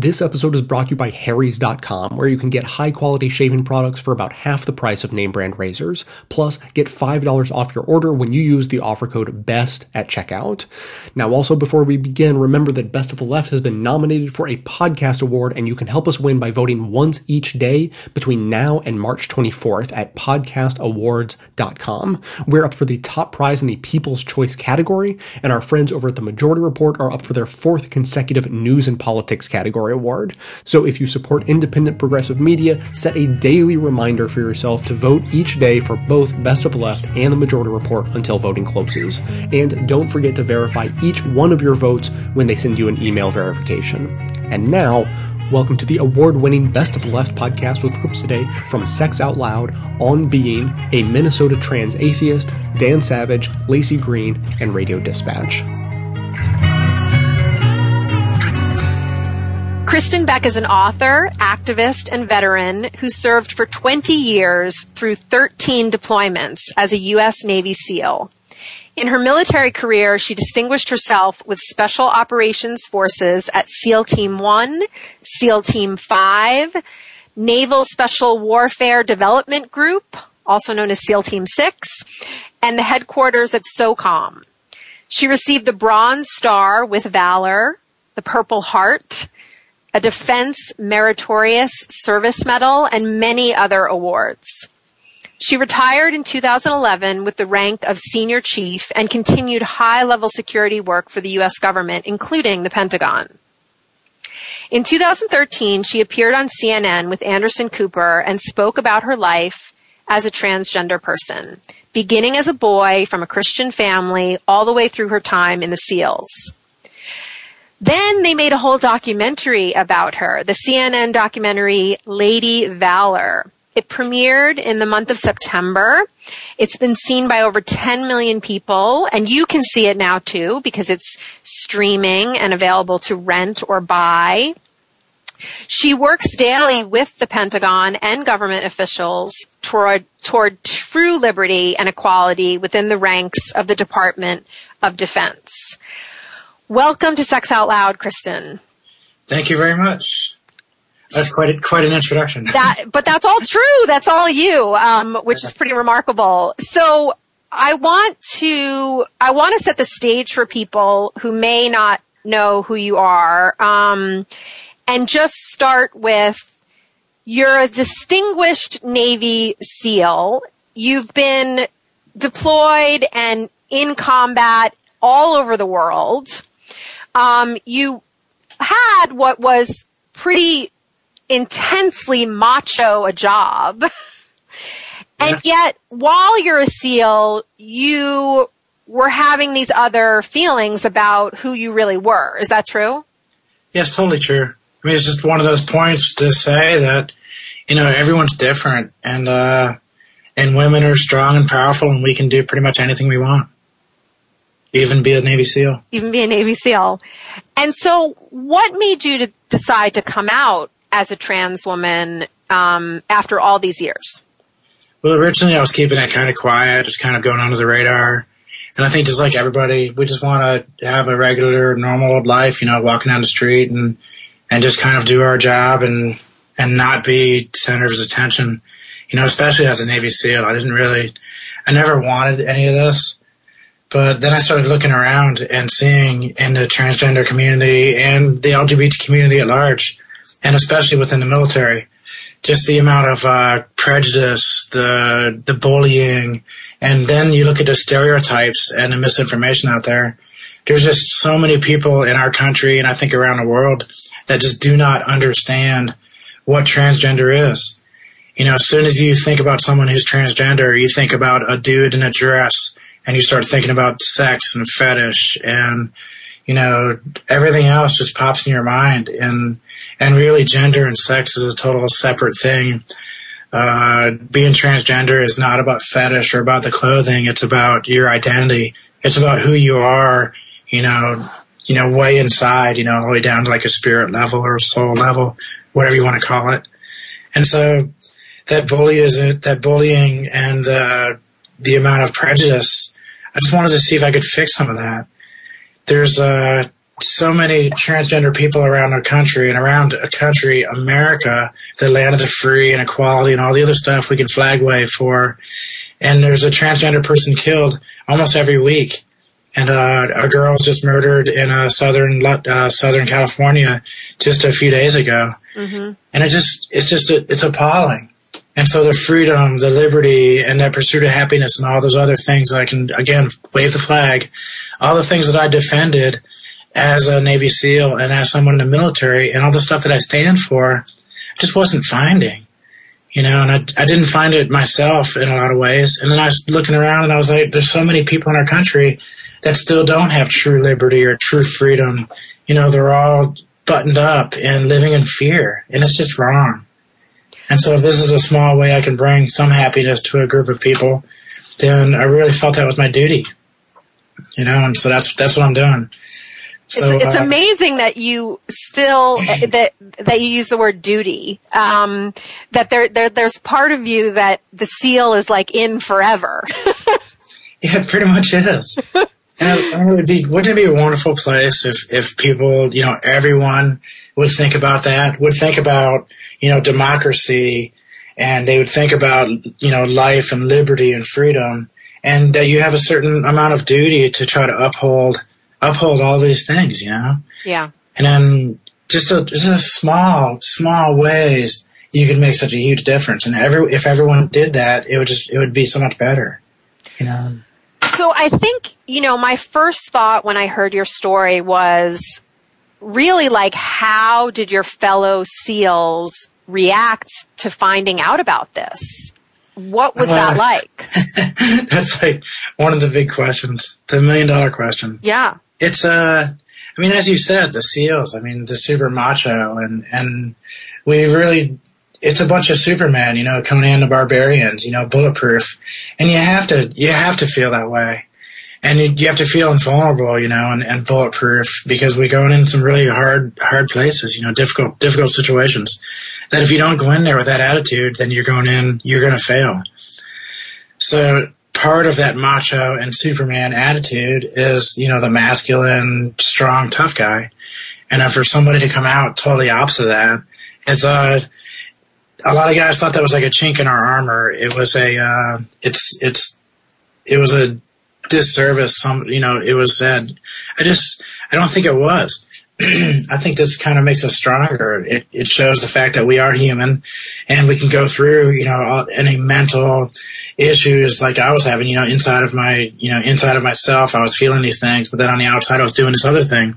This episode is brought to you by Harry's.com, where you can get high quality shaving products for about half the price of name brand razors. Plus, get $5 off your order when you use the offer code BEST at checkout. Now, also before we begin, remember that Best of the Left has been nominated for a podcast award, and you can help us win by voting once each day between now and March 24th at podcastawards.com. We're up for the top prize in the People's Choice category, and our friends over at the Majority Report are up for their fourth consecutive news and politics category award. So if you support independent progressive media, set a daily reminder for yourself to vote each day for both Best of the Left and the Majority Report until voting closes. And don't forget to verify each one of your votes when they send you an email verification. And now, Welcome to the award winning Best of the Left podcast with clips today from Sex Out Loud, On Being, a Minnesota trans atheist, Dan Savage, Laci Green, and Radio Dispatch. Kristin Beck is an author, activist, and veteran who served for 20 years through 13 deployments as a U.S. Navy SEAL. In her military career, she distinguished herself with Special Operations Forces at SEAL Team 1, SEAL Team 5, Naval Special Warfare Development Group, also known as SEAL Team 6, and the headquarters at SOCOM. She received the Bronze Star with Valor, the Purple Heart, a Defense Meritorious Service Medal, and many other awards. She retired in 2011 with the rank of senior chief and continued high level security work for the U.S. government, including the Pentagon. In 2013, she appeared on CNN with Anderson Cooper and spoke about her life as a transgender person, beginning as a boy from a Christian family all the way through her time in the SEALs. Then they made a whole documentary about her, the CNN documentary Lady Valor. It premiered in the month of September. It's been seen by over 10 million people, and you can see it now too because it's streaming and available to rent or buy. She works daily with the Pentagon and government officials toward, toward true liberty and equality within the ranks of the Department of Defense. Welcome to Sex Out Loud, Kristin. Thank you very much. That's quite a, quite an introduction. That, but that's all true. That's all you, um, which is pretty remarkable. So I want to I want to set the stage for people who may not know who you are, um, and just start with you're a distinguished Navy SEAL. You've been deployed and in combat all over the world um, you had what was pretty intensely macho a job. and yet, while you're a SEAL, you were having these other feelings about who you really were. Is that true? Yes, totally true. I mean, it's just one of those points to say that, you know, everyone's different and, uh, and women are strong and powerful and we can do pretty much anything we want. Even be a Navy SEAL. Even be a Navy SEAL. And so, what made you to decide to come out as a trans woman um, after all these years? Well, originally I was keeping it kind of quiet, just kind of going under the radar. And I think just like everybody, we just want to have a regular, normal life, you know, walking down the street and and just kind of do our job and and not be center of attention. You know, especially as a Navy SEAL, I didn't really, I never wanted any of this. But then I started looking around and seeing in the transgender community and the LGBT community at large, and especially within the military, just the amount of uh, prejudice, the the bullying, and then you look at the stereotypes and the misinformation out there. There's just so many people in our country and I think around the world that just do not understand what transgender is. You know, as soon as you think about someone who's transgender, you think about a dude in a dress and you start thinking about sex and fetish and you know everything else just pops in your mind. And and really gender and sex is a total separate thing. Uh, being transgender is not about fetish or about the clothing. It's about your identity. It's about who you are you know you know way inside you know all the way down to like a spirit level or a soul level whatever you want to call it. And so that bully is it that bullying and the the amount of prejudice I just wanted to see if I could fix some of that. There's uh, so many transgender people around our country and around a country, America, that landed free and equality and all the other stuff we can flag wave for. And there's a transgender person killed almost every week. And uh, a girl was just murdered in uh, southern uh, Southern California just a few days ago, mm-hmm. and it just it's just it's appalling. And so the freedom, the liberty, and that pursuit of happiness, and all those other things, I can again wave the flag, all the things that I defended as a Navy SEAL and as someone in the military and all the stuff that I stand for, I just wasn't finding, you know, and I, I didn't find it myself in a lot of ways. And then I was looking around and I was like, there's so many people in our country that still don't have true liberty or true freedom. You know, they're all buttoned up and living in fear and it's just wrong. And so if this is a small way I can bring some happiness to a group of people, then I really felt that was my duty. You know, and so that's that's what I'm doing. So, it's, it's uh, amazing that you still that that you use the word duty. Um, that there, there there's part of you that the seal is like in forever. yeah, pretty much is. and it would be wouldn't it be a wonderful place if if people you know everyone would think about that would think about you know democracy and they would think about you know life and liberty and freedom and that you have a certain amount of duty to try to uphold uphold all these things, you know? Yeah. And then just a, just a small, small ways you could make such a huge difference. And every, if everyone did that, it would just, it would be so much better, you know? So I think, you know, my first thought when I heard your story was really like, how did your fellow SEALs react to finding out about this? What was uh, that like? that's like one of the big questions, the million dollar question. Yeah it's uh I mean, as you said, the seals. I mean, the super macho, and and we really, it's a bunch of Superman. You know, Conan the Barbarians. You know, bulletproof, and you have to you have to feel that way, and you, have to feel invulnerable. You know, and, and bulletproof because we're going in some really hard hard places. You know, difficult difficult situations. That if you don't go in there with that attitude, then you're going in, you're going to fail. So part of that macho and Superman attitude is, you know, the masculine, strong, tough guy. And for somebody to come out totally opposite of that, it's a, uh, a lot of guys thought that was like a chink in our armor. It was a, uh, it's, it's, it was a disservice. Some, you know, it was said. I just, I don't think it was. I think this kind of makes us stronger. It, it shows the fact that we are human and we can go through, you know, any mental issues like I was having, you know, inside of my, you know, inside of myself, I was feeling these things, but then on the outside, I was doing this other thing,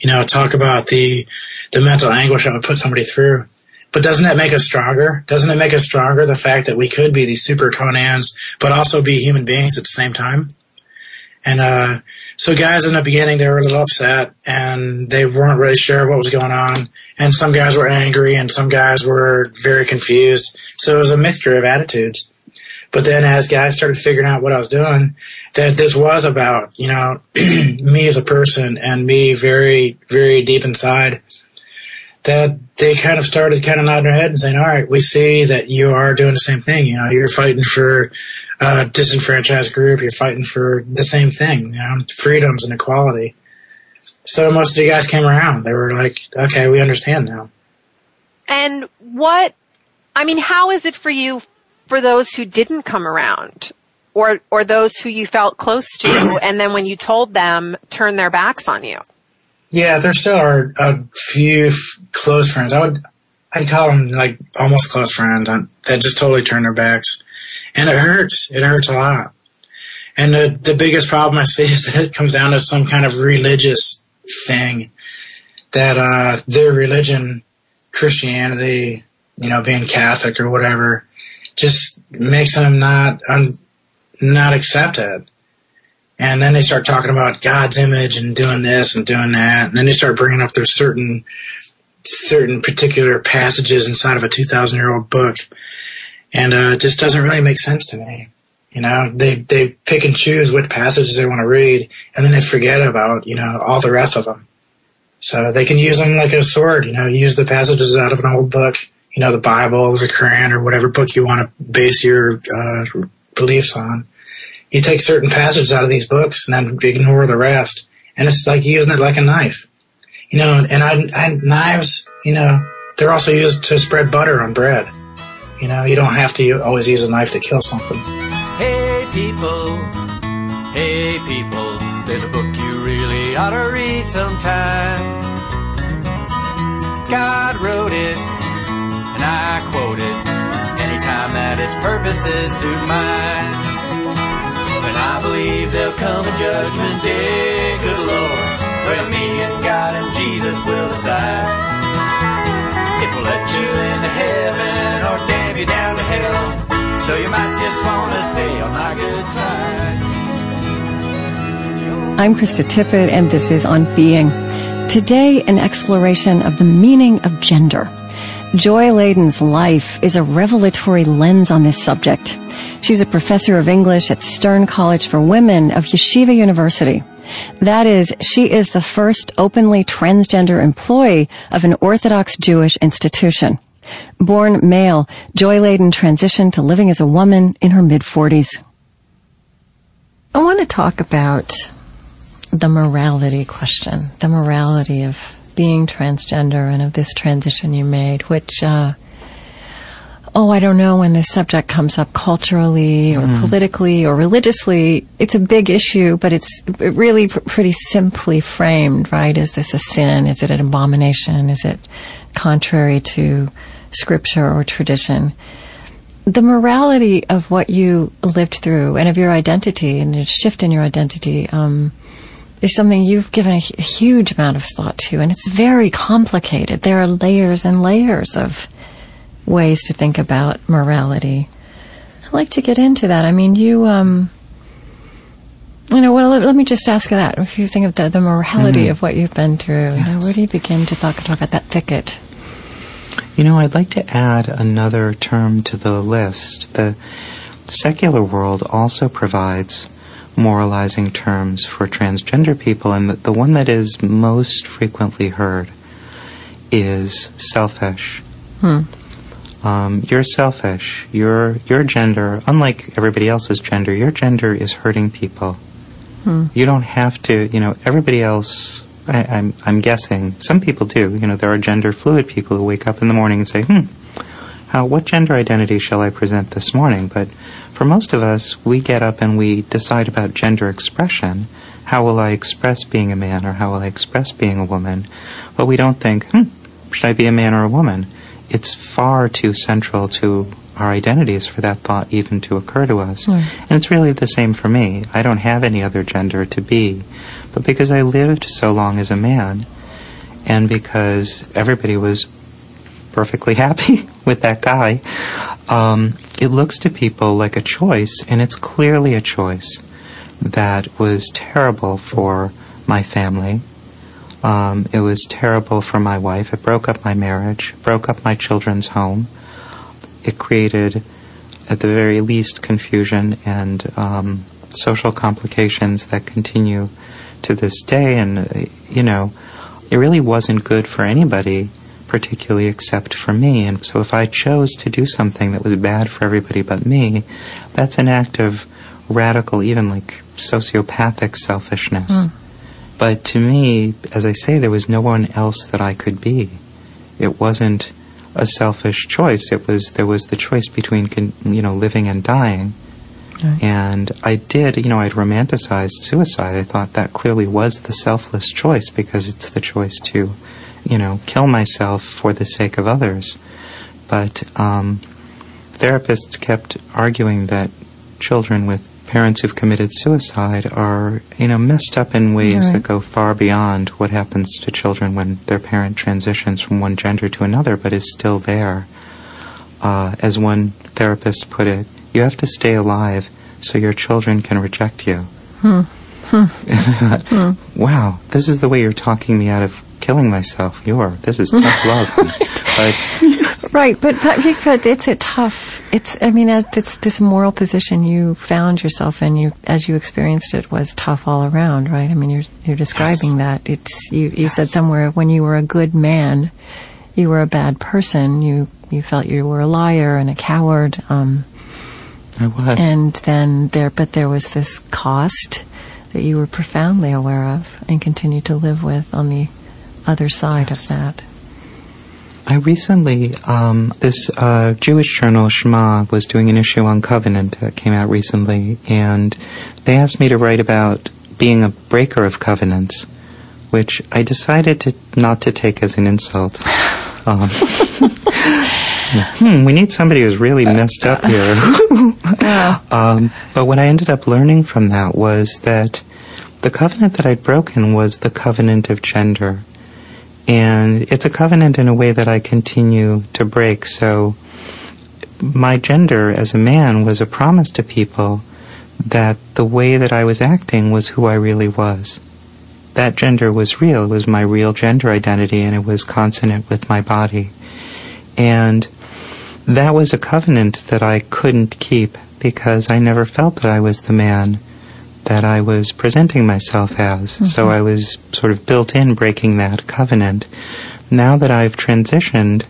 you know, talk about the, the mental anguish I would put somebody through. But doesn't that make us stronger? Doesn't it make us stronger? The fact that we could be these super Conans, but also be human beings at the same time. And, uh, so guys in the beginning, they were a little upset and they weren't really sure what was going on. And some guys were angry and some guys were very confused. So it was a mixture of attitudes. But then as guys started figuring out what I was doing, that this was about, you know, me as a person and me very, very deep inside, that they kind of started kind of nodding their head and saying, all right, we see that you are doing the same thing. You know, you're fighting for uh, disenfranchised group. You're fighting for the same thing, you know, freedoms and equality. So most of the guys came around. They were like, okay, we understand now. And what, I mean, how is it for you for those who didn't come around? Or, or those who you felt close to, and then when you told them, turned their backs on you. Yeah, there still are a few f- close friends. I would, I'd call them like almost close friends that just totally turn their backs and it hurts. It hurts a lot. And the, the biggest problem I see is that it comes down to some kind of religious thing that, uh, their religion, Christianity, you know, being Catholic or whatever, just makes them not, un, not accept it. And then they start talking about God's image and doing this and doing that. And then they start bringing up their certain, certain particular passages inside of a 2000 year old book and uh, it just doesn't really make sense to me. You know, they they pick and choose which passages they want to read, and then they forget about you know all the rest of them. So they can use them like a sword. You know, use the passages out of an old book, you know, the Bible, the Quran, or whatever book you want to base your uh, beliefs on. You take certain passages out of these books and then ignore the rest, and it's like using it like a knife. You know, and I, I knives, you know, they're also used to spread butter on bread. You know, you don't have to always use a knife to kill something. Hey people, hey people, there's a book you really ought to read sometime. God wrote it, and I quote it anytime that its purposes suit mine. And I believe there'll come a judgment day, good Lord, where me and God and Jesus will decide. If we'll let you into heaven or damn you down to hell. So you might just want to stay on my good side. I'm Krista Tippett, and this is On Being. Today, an exploration of the meaning of gender. Joy Ladin's life is a revelatory lens on this subject. She's a professor of English at Stern College for Women of Yeshiva University. That is, she is the first openly transgender employee of an Orthodox Jewish institution. Born male, Joy Ladin transitioned to living as a woman in her mid 40s. I want to talk about the morality question, the morality of being transgender and of this transition you made, which uh, oh, I don't know when this subject comes up culturally or mm. politically or religiously. It's a big issue, but it's really pr- pretty simply framed, right? Is this a sin? Is it an abomination? Is it contrary to scripture or tradition? The morality of what you lived through and of your identity and the shift in your identity, um, is something you've given a, a huge amount of thought to, and it's very complicated. There are layers and layers of ways to think about morality. I'd like to get into that. I mean, you, um, you know, well, let, let, me just ask that. If you think of the, the morality mm-hmm. of what you've been through, yes. you know, where do you begin to talk, talk about that thicket? You know, I'd like to add another term to the list. The secular world also provides moralizing terms for transgender people, and the, the one that is most frequently heard is selfish. Hmm um, you're selfish. Your your gender, unlike everybody else's gender, your gender is hurting people. Hmm. You don't have to. You know, everybody else. I, I'm I'm guessing some people do. You know, there are gender fluid people who wake up in the morning and say, "Hmm, how what gender identity shall I present this morning?" But for most of us, we get up and we decide about gender expression. How will I express being a man, or how will I express being a woman? But we don't think, "Hmm, should I be a man or a woman?" It's far too central to our identities for that thought even to occur to us. Mm. And it's really the same for me. I don't have any other gender to be. But because I lived so long as a man, and because everybody was perfectly happy with that guy, um, it looks to people like a choice, and it's clearly a choice that was terrible for my family um, it was terrible for my wife. It broke up my marriage, broke up my children's home. It created, at the very least, confusion and um, social complications that continue to this day. And, you know, it really wasn't good for anybody, particularly except for me. And so if I chose to do something that was bad for everybody but me, that's an act of radical, even like sociopathic selfishness. Mm. But to me, as I say, there was no one else that I could be. It wasn't a selfish choice. It was there was the choice between you know living and dying. Right. And I did, you know, I'd romanticized suicide. I thought that clearly was the selfless choice because it's the choice to, you know, kill myself for the sake of others. But um, therapists kept arguing that children with parents who've committed suicide are, you know, messed up in ways right. that go far beyond what happens to children when their parent transitions from one gender to another, but is still there. Uh, as one therapist put it, you have to stay alive so your children can reject you. Hmm. Hmm. hmm. wow, this is the way you're talking me out of killing myself. You're. This is tough love. but, right, but, but, it's a tough. It's. I mean, it's this moral position you found yourself in. You as you experienced it was tough all around. Right. I mean, you're you're describing yes. that. It's you. You yes. said somewhere when you were a good man, you were a bad person. You you felt you were a liar and a coward. Um, I was. And then there, but there was this cost that you were profoundly aware of and continue to live with on the other side of that? I recently, um, this uh, Jewish journal Shema was doing an issue on covenant that came out recently, and they asked me to write about being a breaker of covenants, which I decided to not to take as an insult. Um, hmm, we need somebody who's really messed up here. um, but what I ended up learning from that was that the covenant that I'd broken was the covenant of gender. And it's a covenant in a way that I continue to break. So my gender as a man was a promise to people that the way that I was acting was who I really was. That gender was real. It was my real gender identity and it was consonant with my body. And that was a covenant that I couldn't keep because I never felt that I was the man that I was presenting myself as. Mm-hmm. So I was sort of built in breaking that covenant. Now that I've transitioned,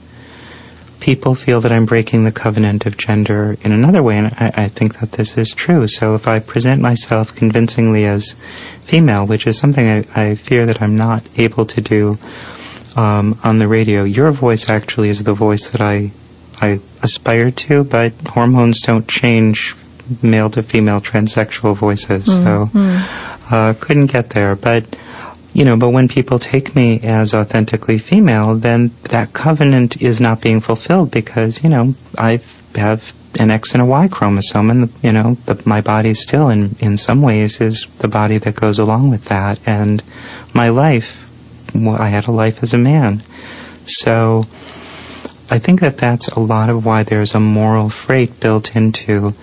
people feel that I'm breaking the covenant of gender in another way, and I, I, think that this is true. So if I present myself convincingly as female, which is something I, I fear that I'm not able to do um, on the radio, your voice actually is the voice that I I aspire to, but hormones don't change male to female transsexual voices, mm-hmm. so uh, couldn't get there. But you know, but when people take me as authentically female, then that covenant is not being fulfilled because you know I have an X and a Y chromosome, and you know the, my body still, in in some ways, is the body that goes along with that. And my life, well, I had a life as a man, so I think that that's a lot of why there's a moral freight built into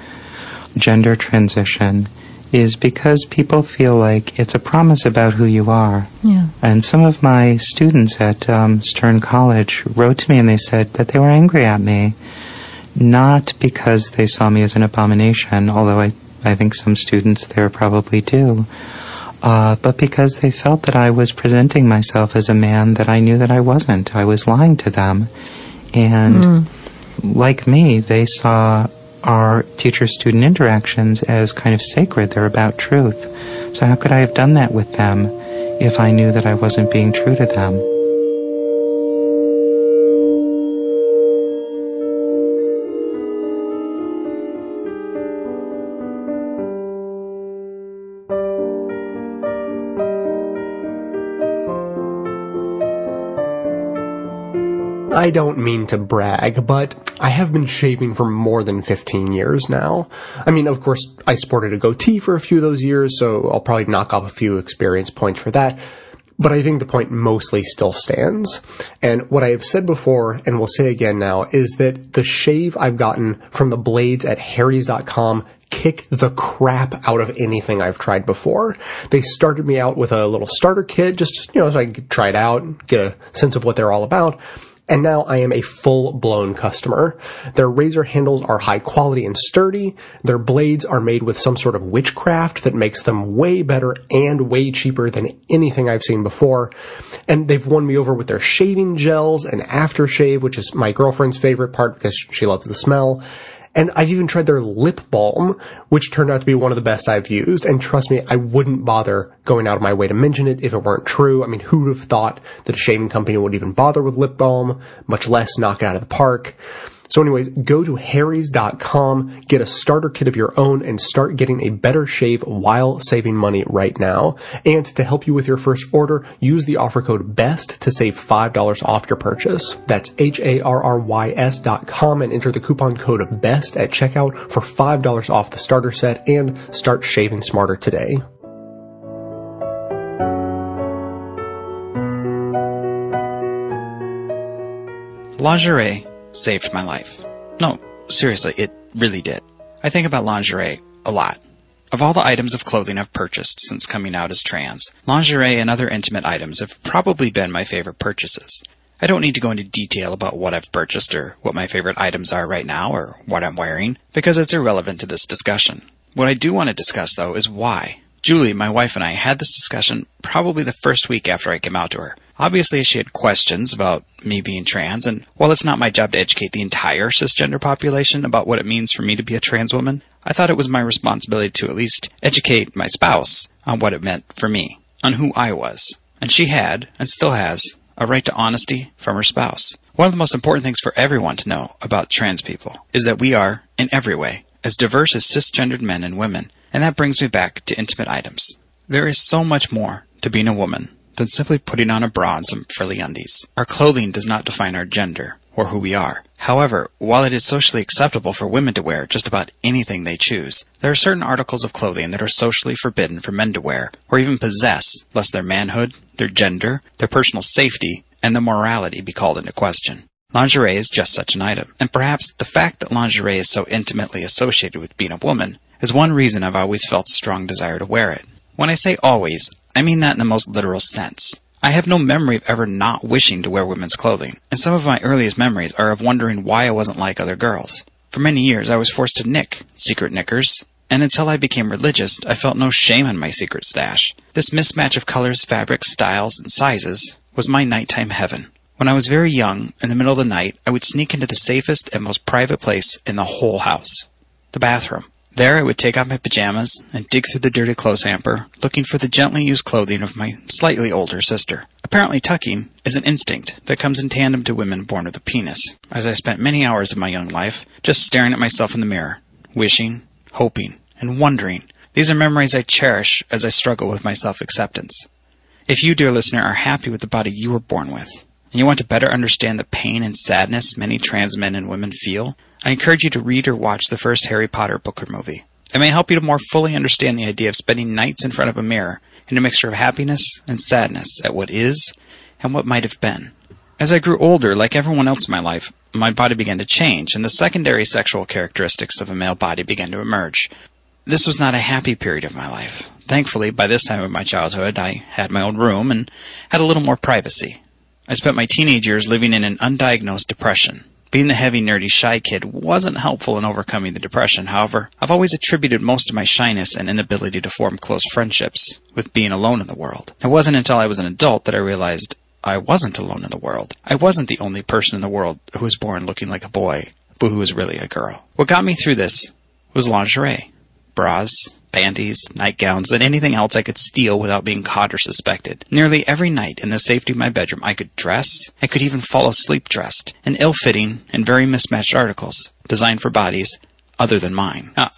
gender transition is because people feel like it's a promise about who you are. Yeah. And some of my students at um, Stern College wrote to me and they said that they were angry at me, not because they saw me as an abomination, although I, I think some students there probably do, uh, but because they felt that I was presenting myself as a man that I knew that I wasn't. I was lying to them. And mm. like me, they saw our teacher student interactions as kind of sacred. They're about truth. So, how could I have done that with them if I knew that I wasn't being true to them? I don't mean to brag, but I have been shaving for more than 15 years now. I mean, of course, I sported a goatee for a few of those years, so I'll probably knock off a few experience points for that. But I think the point mostly still stands. And what I have said before, and will say again now, is that the shave I've gotten from the blades at harrys.com kick the crap out of anything I've tried before. They started me out with a little starter kit, just, you know, so I could try it out, and get a sense of what they're all about and now I am a full blown customer. Their razor handles are high quality and sturdy. Their blades are made with some sort of witchcraft that makes them way better and way cheaper than anything I've seen before. And they've won me over with their shaving gels and aftershave, which is my girlfriend's favorite part because she loves the smell. And I've even tried their lip balm, which turned out to be one of the best I've used. And trust me, I wouldn't bother going out of my way to mention it if it weren't true. I mean, who would have thought that a shaving company would even bother with lip balm, much less knock it out of the park? So anyways, go to harrys.com, get a starter kit of your own, and start getting a better shave while saving money right now. And to help you with your first order, use the offer code BEST to save $5 off your purchase. That's H A R R Y S.com and enter the coupon code BEST at checkout for $5 off the starter set and start shaving smarter today. Lingerie saved my life. No, seriously, it really did. I think about lingerie a lot. Of all the items of clothing I've purchased since coming out as trans, lingerie and other intimate items have probably been my favorite purchases. I don't need to go into detail about what I've purchased or what my favorite items are right now or what I'm wearing, because it's irrelevant to this discussion. What I do want to discuss, though, is why. Julie, my wife, and I had this discussion probably the first week after I came out to her. Obviously, she had questions about me being trans, and while it's not my job to educate the entire cisgender population about what it means for me to be a trans woman, I thought it was my responsibility to at least educate my spouse on what it meant for me, on who I was. And she had, and still has, a right to honesty from her spouse. One of the most important things for everyone to know about trans people is that we are, in every way, as diverse as cisgendered men and women, and that brings me back to intimate items. There is so much more to being a woman than simply putting on a bra and some frilly undies. Our clothing does not define our gender or who we are. However, while it is socially acceptable for women to wear just about anything they choose, there are certain articles of clothing that are socially forbidden for men to wear or even possess, lest their manhood, their gender, their personal safety, and their morality be called into question. Lingerie is just such an item, and perhaps the fact that lingerie is so intimately associated with being a woman is one reason I've always felt a strong desire to wear it. When I say always, I mean that in the most literal sense. I have no memory of ever not wishing to wear women's clothing, and some of my earliest memories are of wondering why I wasn't like other girls. For many years, I was forced to nick secret knickers, and until I became religious, I felt no shame in my secret stash. This mismatch of colors, fabrics, styles, and sizes was my nighttime heaven. When I was very young, in the middle of the night, I would sneak into the safest and most private place in the whole house the bathroom. There I would take off my pajamas and dig through the dirty clothes hamper, looking for the gently used clothing of my slightly older sister. Apparently tucking is an instinct that comes in tandem to women born with a penis, as I spent many hours of my young life just staring at myself in the mirror, wishing, hoping, and wondering. These are memories I cherish as I struggle with my self-acceptance. If you, dear listener, are happy with the body you were born with, and you want to better understand the pain and sadness many trans men and women feel, I encourage you to read or watch the first Harry Potter book or movie. It may help you to more fully understand the idea of spending nights in front of a mirror in a mixture of happiness and sadness at what is and what might have been. As I grew older, like everyone else in my life, my body began to change, and the secondary sexual characteristics of a male body began to emerge. This was not a happy period of my life. Thankfully, by this time of my childhood, I had my own room and had a little more privacy. I spent my teenage years living in an undiagnosed depression. Being the heavy, nerdy, shy kid wasn't helpful in overcoming the depression. However, I've always attributed most of my shyness and inability to form close friendships with being alone in the world. It wasn't until I was an adult that I realized I wasn't alone in the world. I wasn't the only person in the world who was born looking like a boy, but who was really a girl. What got me through this was lingerie, bras, panties, nightgowns, and anything else I could steal without being caught or suspected. Nearly every night in the safety of my bedroom, I could dress, I could even fall asleep dressed, in ill-fitting and very mismatched articles, designed for bodies other than mine. Now,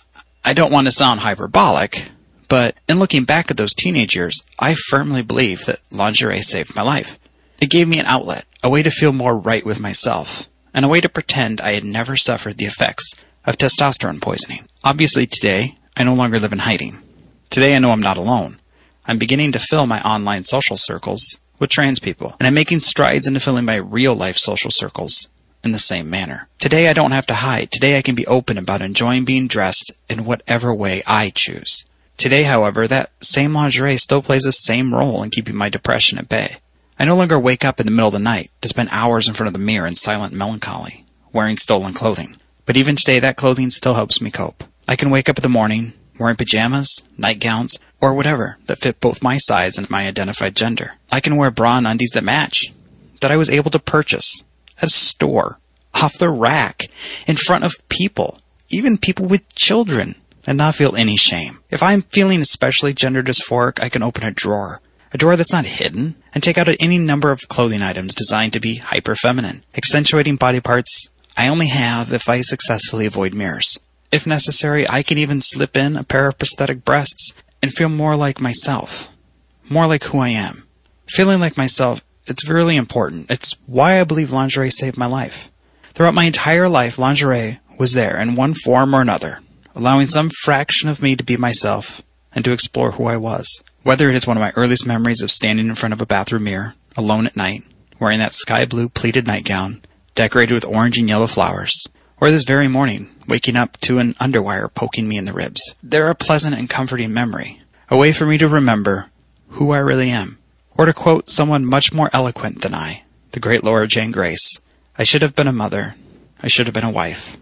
I don't want to sound hyperbolic, but in looking back at those teenage years, I firmly believe that lingerie saved my life. It gave me an outlet, a way to feel more right with myself, and a way to pretend I had never suffered the effects of testosterone poisoning. Obviously, today, I no longer live in hiding. Today I know I'm not alone. I'm beginning to fill my online social circles with trans people, and I'm making strides into filling my real life social circles in the same manner. Today I don't have to hide. Today I can be open about enjoying being dressed in whatever way I choose. Today, however, that same lingerie still plays the same role in keeping my depression at bay. I no longer wake up in the middle of the night to spend hours in front of the mirror in silent melancholy, wearing stolen clothing. But even today, that clothing still helps me cope. I can wake up in the morning wearing pajamas, nightgowns, or whatever that fit both my size and my identified gender. I can wear bra and undies that match, that I was able to purchase at a store, off the rack, in front of people, even people with children, and not feel any shame. If I'm feeling especially gender dysphoric, I can open a drawer, a drawer that's not hidden, and take out any number of clothing items designed to be hyper feminine, accentuating body parts I only have if I successfully avoid mirrors. If necessary, I can even slip in a pair of prosthetic breasts and feel more like myself. More like who I am. Feeling like myself, it's really important. It's why I believe lingerie saved my life. Throughout my entire life, lingerie was there in one form or another, allowing some fraction of me to be myself and to explore who I was. Whether it is one of my earliest memories of standing in front of a bathroom mirror, alone at night, wearing that sky blue pleated nightgown, decorated with orange and yellow flowers, or this very morning, waking up to an underwire poking me in the ribs. They're a pleasant and comforting memory, a way for me to remember who I really am. Or to quote someone much more eloquent than I, the great Laura Jane Grace, I should have been a mother. I should have been a wife.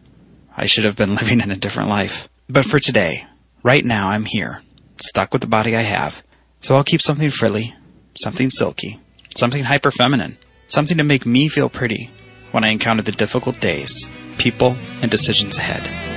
I should have been living in a different life. But for today, right now, I'm here, stuck with the body I have. So I'll keep something frilly, something silky, something hyper feminine, something to make me feel pretty when I encounter the difficult days people, and decisions ahead.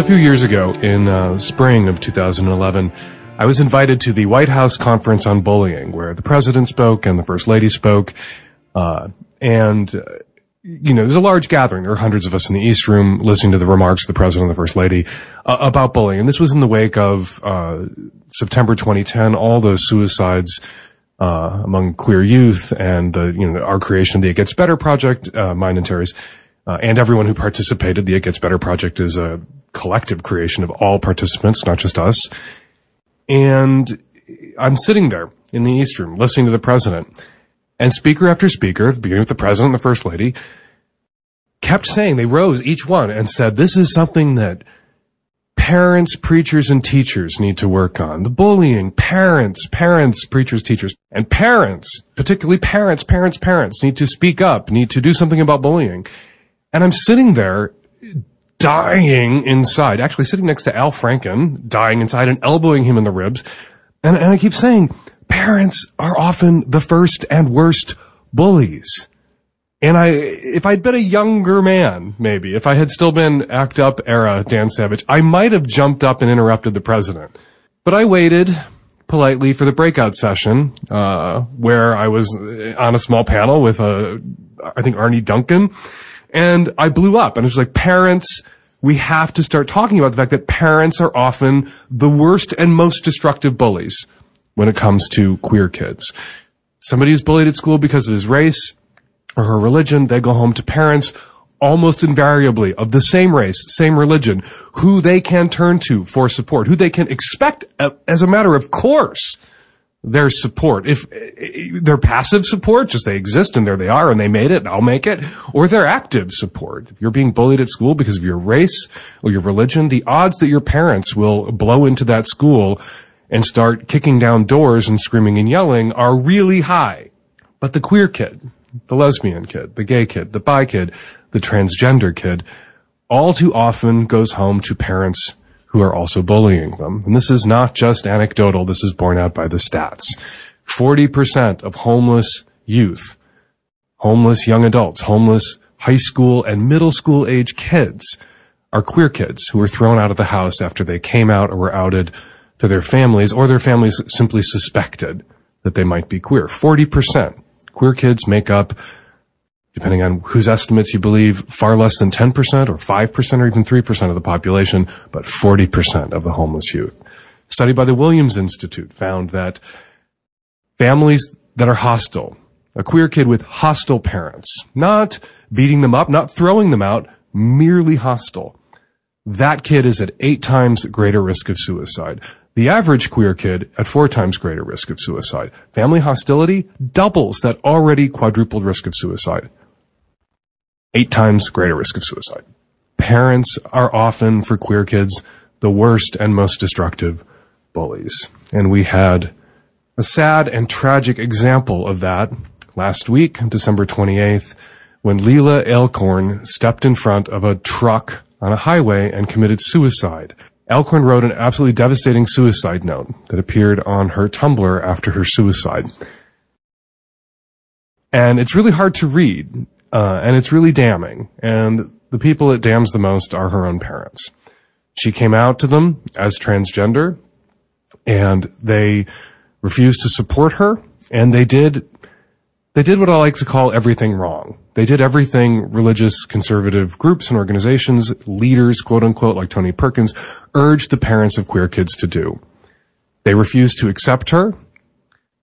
A few years ago, in uh, spring of 2011, I was invited to the White House conference on bullying, where the president spoke and the first lady spoke, uh, and uh, you know, there's a large gathering. There are hundreds of us in the East Room listening to the remarks of the president and the first lady uh, about bullying. And this was in the wake of uh, September 2010, all those suicides uh, among queer youth and the, you know, our creation of the It Gets Better project, uh, mine and Terry's, uh, and everyone who participated. The It Gets Better project is a collective creation of all participants, not just us. And I'm sitting there in the East Room listening to the president and speaker after speaker, beginning with the president and the first lady, kept saying, they rose each one and said, this is something that parents, preachers, and teachers need to work on. The bullying, parents, parents, preachers, teachers, and parents, particularly parents, parents, parents need to speak up, need to do something about bullying. And I'm sitting there dying inside, actually sitting next to Al Franken, dying inside and elbowing him in the ribs. And, and I keep saying, parents are often the first and worst bullies. And I, if I'd been a younger man, maybe, if I had still been act up era Dan Savage, I might have jumped up and interrupted the president. But I waited politely for the breakout session, uh, where I was on a small panel with, uh, I think Arne Duncan, and I blew up and it was like, parents, we have to start talking about the fact that parents are often the worst and most destructive bullies when it comes to queer kids. Somebody is bullied at school because of his race, or her religion, they go home to parents almost invariably of the same race, same religion, who they can turn to for support, who they can expect as a matter of course their support. If their passive support, just they exist and there they are and they made it, I'll make it, or their active support. If you're being bullied at school because of your race or your religion, the odds that your parents will blow into that school and start kicking down doors and screaming and yelling are really high. But the queer kid, the lesbian kid, the gay kid, the bi kid, the transgender kid, all too often goes home to parents who are also bullying them. And this is not just anecdotal. This is borne out by the stats. 40% of homeless youth, homeless young adults, homeless high school and middle school age kids are queer kids who were thrown out of the house after they came out or were outed to their families or their families simply suspected that they might be queer. 40% queer kids make up, depending on whose estimates you believe, far less than 10% or 5% or even 3% of the population, but 40% of the homeless youth. A study by the Williams Institute found that families that are hostile, a queer kid with hostile parents, not beating them up, not throwing them out, merely hostile. That kid is at eight times greater risk of suicide. The average queer kid at four times greater risk of suicide. Family hostility doubles that already quadrupled risk of suicide. Eight times greater risk of suicide. Parents are often, for queer kids, the worst and most destructive bullies. And we had a sad and tragic example of that last week, December 28th, when Leelah Alcorn stepped in front of a truck on a highway and committed suicide. Ailcorn wrote an absolutely devastating suicide note that appeared on her Tumblr after her suicide. And it's really hard to read, uh, and it's really damning. And the people it damns the most are her own parents. She came out to them as transgender, and they refused to support her, and they did they did what I like to call everything wrong. They did everything religious conservative groups and organizations, leaders, quote unquote, like Tony Perkins, urged the parents of queer kids to do. They refused to accept her.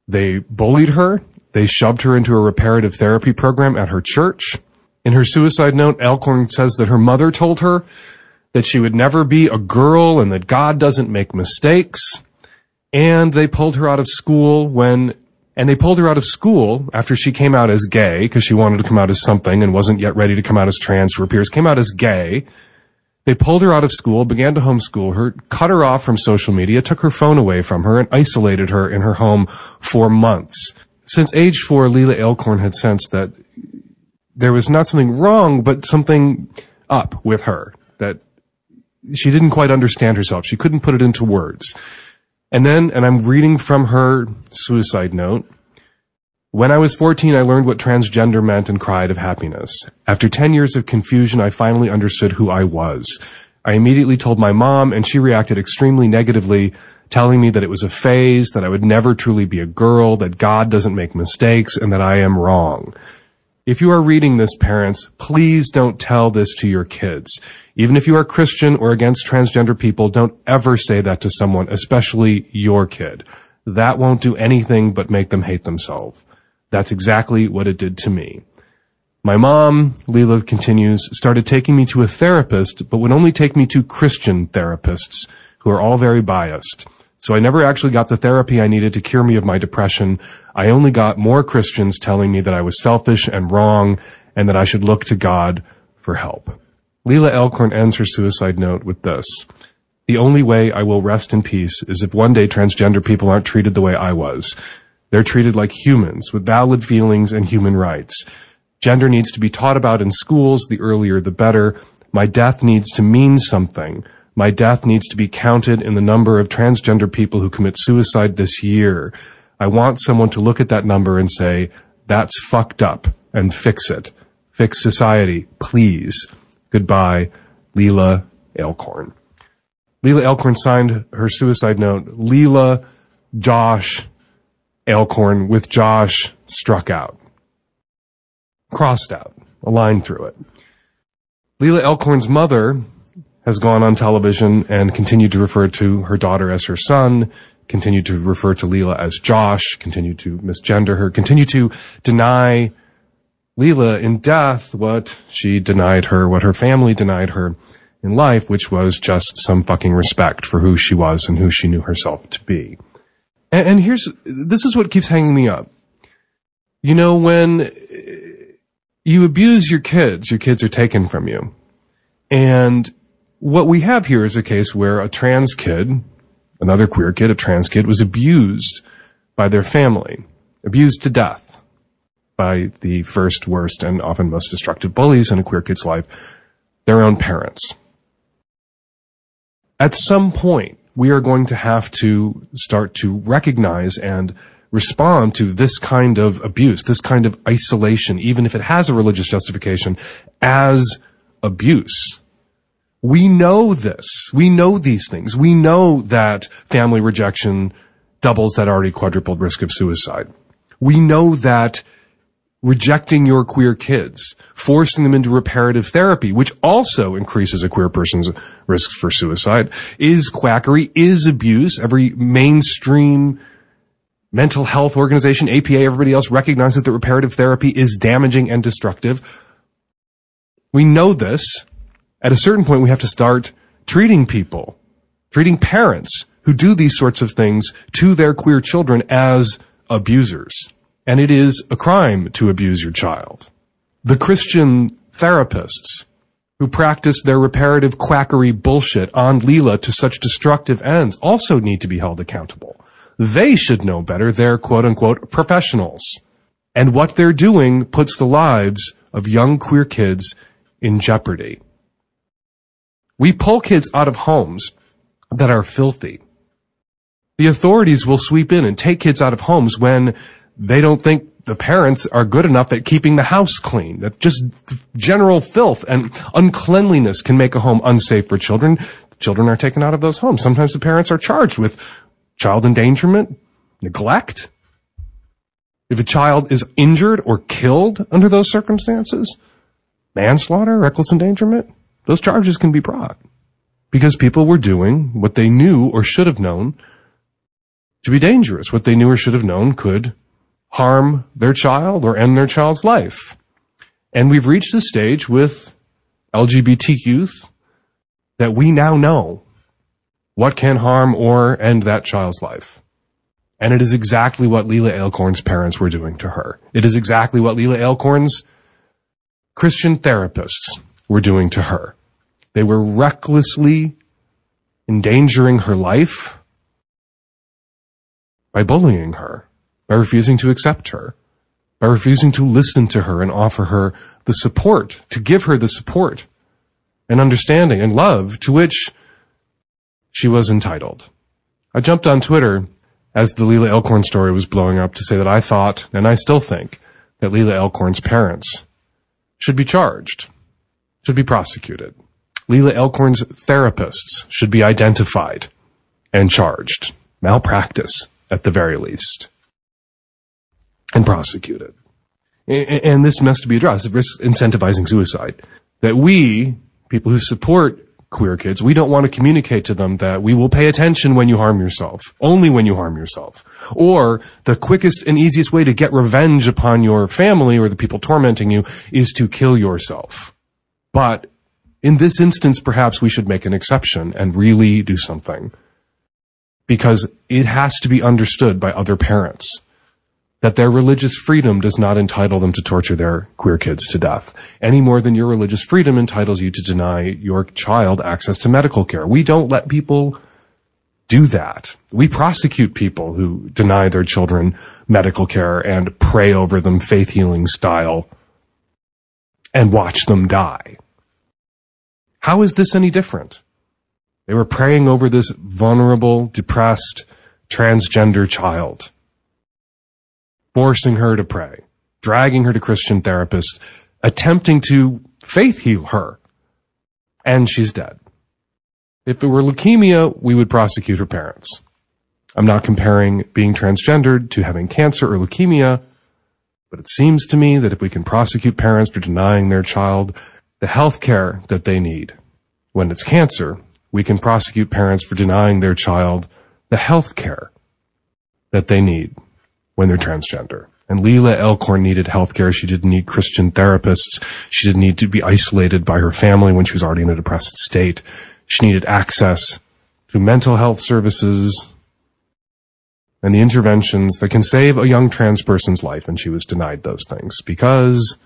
They bullied her. They shoved her into a reparative therapy program at her church. In her suicide note, Alcorn says that her mother told her that she would never be a girl and that God doesn't make mistakes. And they pulled her out of school when and they pulled her out of school after she came out as gay because she wanted to come out as something and wasn't yet ready to come out as trans to her peers, came out as gay. They pulled her out of school, began to homeschool her, cut her off from social media, took her phone away from her, and isolated her in her home for months. Since age four, Leelah Alcorn had sensed that there was not something wrong, but something up with her, that she didn't quite understand herself. She couldn't put it into words. And then, and I'm reading from her suicide note. When I was 14, I learned what transgender meant and cried of happiness. After 10 years of confusion, I finally understood who I was. I immediately told my mom and she reacted extremely negatively, telling me that it was a phase, that I would never truly be a girl, that God doesn't make mistakes, and that I am wrong. If you are reading this, parents, please don't tell this to your kids. Even if you are Christian or against transgender people, don't ever say that to someone, especially your kid. That won't do anything but make them hate themselves. That's exactly what it did to me. My mom, Leelah continues, started taking me to a therapist, but would only take me to Christian therapists who are all very biased. So I never actually got the therapy I needed to cure me of my depression. I only got more Christians telling me that I was selfish and wrong and that I should look to God for help. Leelah Alcorn ends her suicide note with this. The only way I will rest in peace is if one day transgender people aren't treated the way I was. They're treated like humans with valid feelings and human rights. Gender needs to be taught about in schools. The earlier, the better. My death needs to mean something. My death needs to be counted in the number of transgender people who commit suicide this year. I want someone to look at that number and say, that's fucked up and fix it. Fix society, please. Goodbye, Leelah Alcorn. Leelah Alcorn signed her suicide note, Leelah Josh Alcorn with Josh struck out. Crossed out. A line through it. Leelah Alcorn's mother has gone on television and continued to refer to her daughter as her son, continued to refer to Leelah as Josh, continued to misgender her, continued to deny Leelah in death what she denied her, what her family denied her in life, which was just some fucking respect for who she was and who she knew herself to be. And, and here's, this is what keeps hanging me up. You know, when you abuse your kids, your kids are taken from you. And what we have here is a case where a trans kid, another queer kid, a trans kid, was abused by their family, abused to death by the first, worst, and often most destructive bullies in a queer kid's life, their own parents. At some point, we are going to have to start to recognize and respond to this kind of abuse, this kind of isolation, even if it has a religious justification, as abuse. We know this. We know these things. We know that family rejection doubles that already quadrupled risk of suicide. We know that rejecting your queer kids, forcing them into reparative therapy, which also increases a queer person's risk for suicide, is quackery, is abuse. Every mainstream mental health organization, APA, everybody else recognizes that reparative therapy is damaging and destructive. We know this at a certain point, we have to start treating people, treating parents who do these sorts of things to their queer children as abusers. And it is a crime to abuse your child. The Christian therapists who practice their reparative quackery bullshit on Leelah to such destructive ends also need to be held accountable. They should know better. They're quote unquote professionals. And what they're doing puts the lives of young queer kids in jeopardy. We pull kids out of homes that are filthy. The authorities will sweep in and take kids out of homes when they don't think the parents are good enough at keeping the house clean. That just general filth and uncleanliness can make a home unsafe for children. Children are taken out of those homes. Sometimes the parents are charged with child endangerment, neglect. If a child is injured or killed under those circumstances, manslaughter, reckless endangerment, those charges can be brought because people were doing what they knew or should have known to be dangerous. What they knew or should have known could harm their child or end their child's life. And we've reached a stage with LGBT youth that we now know what can harm or end that child's life. And it is exactly what Leelah Alcorn's parents were doing to her. It is exactly what Leelah Alcorn's Christian therapists were doing to her. They were recklessly endangering her life by bullying her, by refusing to accept her, by refusing to listen to her and offer her the support, to give her the support and understanding and love to which she was entitled. I jumped on Twitter as the Leelah Alcorn story was blowing up to say that I thought, and I still think, that Leelah Alcorn's parents should be charged, should be prosecuted. Leelah Alcorn's therapists should be identified and charged. Malpractice, at the very least. And prosecuted. And this must be addressed, risk incentivizing suicide. That we, people who support queer kids, we don't want to communicate to them that we will pay attention when you harm yourself, only when you harm yourself. Or the quickest and easiest way to get revenge upon your family or the people tormenting you is to kill yourself. But in this instance, perhaps we should make an exception and really do something. Because it has to be understood by other parents that their religious freedom does not entitle them to torture their queer kids to death any more than your religious freedom entitles you to deny your child access to medical care. We don't let people do that. We prosecute people who deny their children medical care and pray over them faith healing style and watch them die. How is this any different? They were praying over this vulnerable, depressed, transgender child forcing her to pray, dragging her to Christian therapists, attempting to faith heal her. And she's dead. If it were leukemia, we would prosecute her parents. I'm not comparing being transgendered to having cancer or leukemia, but it seems to me that if we can prosecute parents for denying their child the health care that they need when it's cancer, we can prosecute parents for denying their child the health care that they need when they're transgender. And Leelah Alcorn needed healthcare. She didn't need Christian therapists. She didn't need to be isolated by her family when she was already in a depressed state. She needed access to mental health services and the interventions that can save a young trans person's life. And she was denied those things because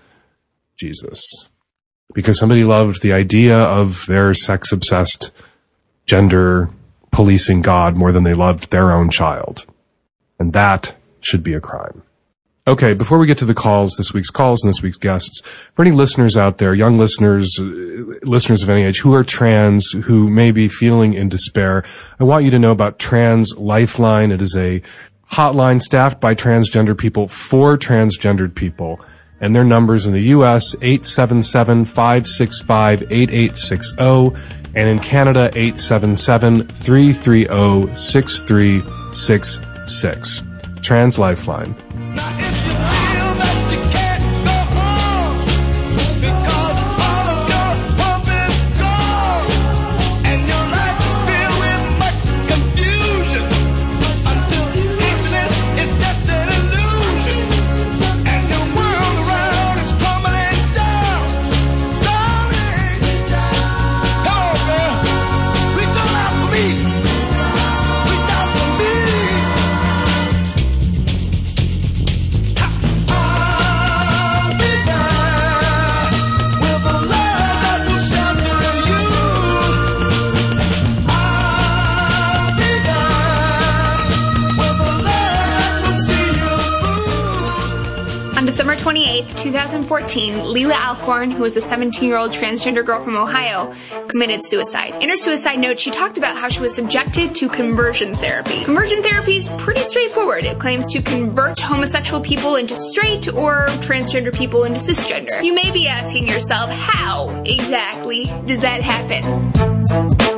Jesus. Because somebody loved the idea of their sex obsessed gender policing God more than they loved their own child. And that should be a crime. Okay, before we get to the calls, this week's calls and this week's guests, for any listeners out there, young listeners, uh, listeners of any age who are trans, who may be feeling in despair, I want you to know about Trans Lifeline. It is a hotline staffed by transgender people for transgendered people. And their numbers in the US, 877-565-8860, and in Canada, 877-330-6366. Trans Lifeline. 2014, Leelah Alcorn, who was a 17 year old transgender girl from Ohio, committed suicide. In her suicide note, she talked about how she was subjected to conversion therapy. Conversion therapy is pretty straightforward. It claims to convert homosexual people into straight or transgender people into cisgender. You may be asking yourself, how exactly does that happen?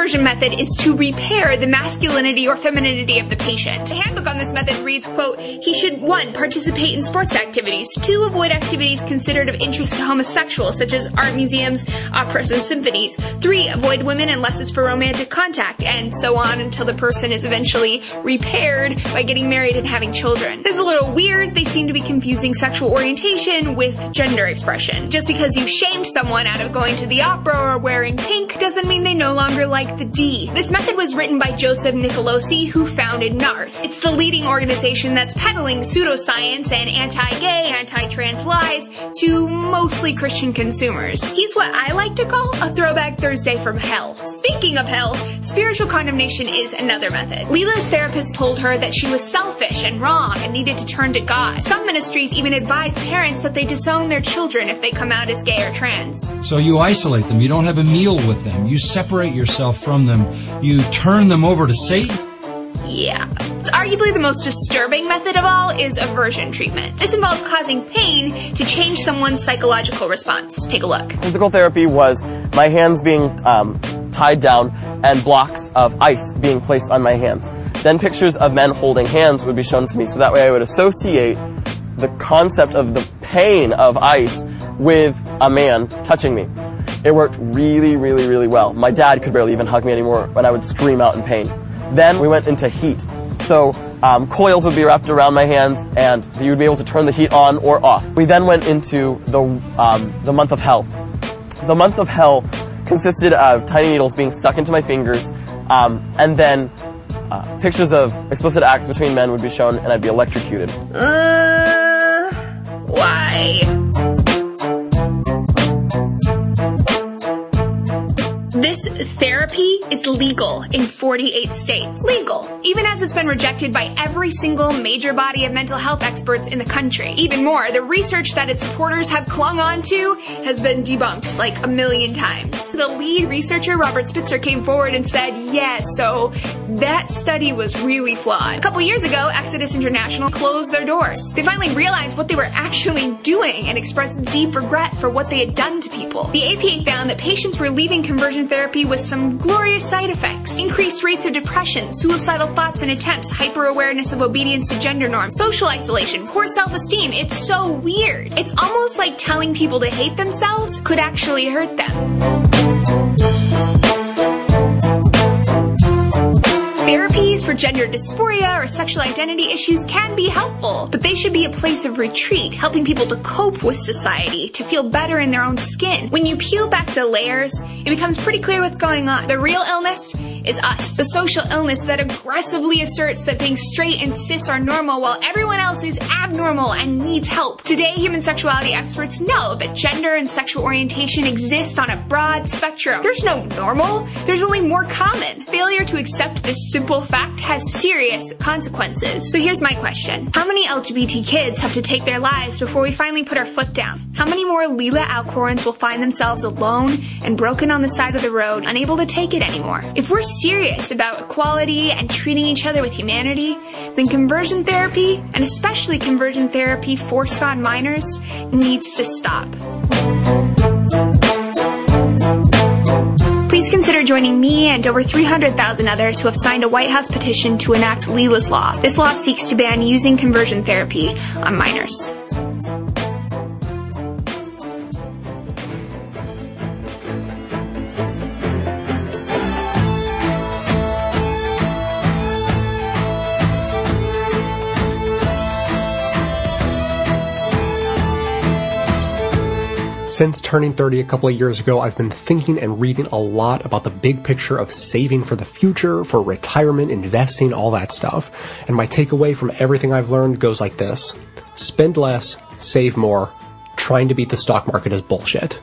Conversion method is to repair the masculinity or femininity of the patient. The handbook on this method reads, quote, he should, one, participate in sports activities, two, avoid activities considered of interest to homosexuals, such as art museums, operas, and symphonies, three, avoid women unless it's for romantic contact, and so on until the person is eventually repaired by getting married and having children. This is a little weird. They seem to be confusing sexual orientation with gender expression. Just because you've shamed someone out of going to the opera or wearing pink doesn't mean they no longer like the D. This method was written by Joseph Nicolosi, who founded NARTH. It's the leading organization that's peddling pseudoscience and anti-gay, anti-trans lies to mostly Christian consumers. He's what I like to call a throwback Thursday from hell. Speaking of hell, spiritual condemnation is another method. Leelah's therapist told her that she was selfish and wrong and needed to turn to God. Some ministries even advise parents that they disown their children if they come out as gay or trans. So you isolate them, you don't have a meal with them, you separate yourself from them, you turn them over to Satan? Yeah. Arguably the most disturbing method of all is aversion treatment. This involves causing pain to change someone's psychological response. Take a look. Physical therapy was my hands being um, tied down and blocks of ice being placed on my hands. Then pictures of men holding hands would be shown to me, so that way I would associate the concept of the pain of ice with a man touching me. It worked really, really, really well. My dad could barely even hug me anymore when I would scream out in pain. Then we went into heat. So um, coils would be wrapped around my hands, and you would be able to turn the heat on or off. We then went into the um, the month of hell. The month of hell consisted of tiny needles being stuck into my fingers, um, and then uh, pictures of explicit acts between men would be shown, and I'd be electrocuted. Uh, why? This therapy is legal in 48 states. Legal. Even as it's been rejected by every single major body of mental health experts in the country. Even more, the research that its supporters have clung on to has been debunked like a million times. The lead researcher, Robert Spitzer, came forward and said, yes, yeah, so that study was really flawed. A couple years ago, Exodus International closed their doors. They finally realized what they were actually doing and expressed deep regret for what they had done to people. The APA found that patients were leaving conversion therapy with some glorious side effects. Increased rates of depression, suicidal thoughts and attempts, hyper-awareness of obedience to gender norms, social isolation, poor self-esteem. It's so weird. It's almost like telling people to hate themselves could actually hurt them. Gender dysphoria or sexual identity issues can be helpful, but they should be a place of retreat, helping people to cope with society, to feel better in their own skin. When you peel back the layers, it becomes pretty clear what's going on. The real illness is us, the social illness that aggressively asserts that being straight and cis are normal while everyone else is abnormal and needs help. Today, human sexuality experts know that gender and sexual orientation exist on a broad spectrum. There's no normal, there's only more common. Failure to accept this simple fact has serious consequences. So here's my question. How many LGBT kids have to take their lives before we finally put our foot down? How many more Leelah Alcorns will find themselves alone and broken on the side of the road, unable to take it anymore? If we're serious about equality and treating each other with humanity, then conversion therapy, and especially conversion therapy forced on minors, needs to stop. Please consider joining me and over 300,000 others who have signed a White House petition to enact Leelah's Law. This law seeks to ban using conversion therapy on minors. Since turning 30 a couple of years ago, I've been thinking and reading a lot about the big picture of saving for the future, for retirement, investing, all that stuff. And my takeaway from everything I've learned goes like this. Spend less, save more. Trying to beat the stock market is bullshit.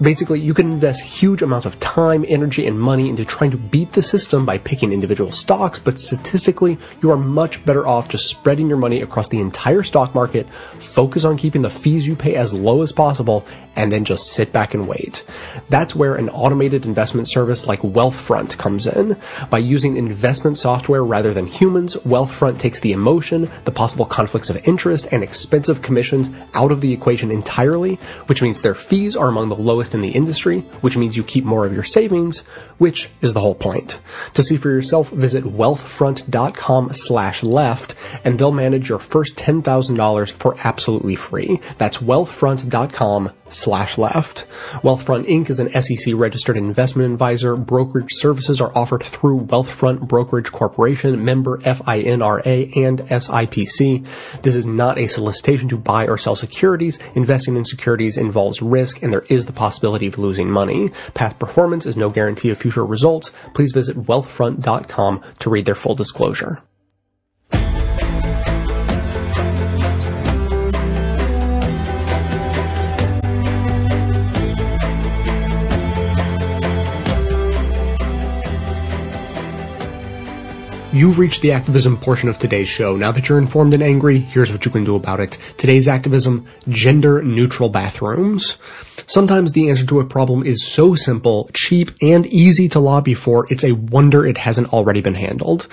Basically, you can invest huge amounts of time, energy, and money into trying to beat the system by picking individual stocks, but statistically, you are much better off just spreading your money across the entire stock market, focus on keeping the fees you pay as low as possible, and then just sit back and wait. That's where an automated investment service like Wealthfront comes in. By using investment software rather than humans, Wealthfront takes the emotion, the possible conflicts of interest, and expensive commissions out of the equation entirely, which means their fees are among the lowest in the industry, which means you keep more of your savings, which is the whole point. To see for yourself, visit wealthfront.com slash left and they'll manage your first $10,000 for absolutely free. That's wealthfront.com slash left. Wealthfront Inc. is an SEC registered investment advisor. Brokerage services are offered through Wealthfront Brokerage Corporation, member FINRA and SIPC. This is not a solicitation to buy or sell securities. Investing in securities involves risk and there is the possibility of losing money. Past performance is no guarantee of future results. Please visit wealthfront.com to read their full disclosure. You've reached the activism portion of today's show. Now that you're informed and angry, here's what you can do about it. Today's activism, gender neutral bathrooms. Sometimes the answer to a problem is so simple, cheap, and easy to lobby for, it's a wonder it hasn't already been handled.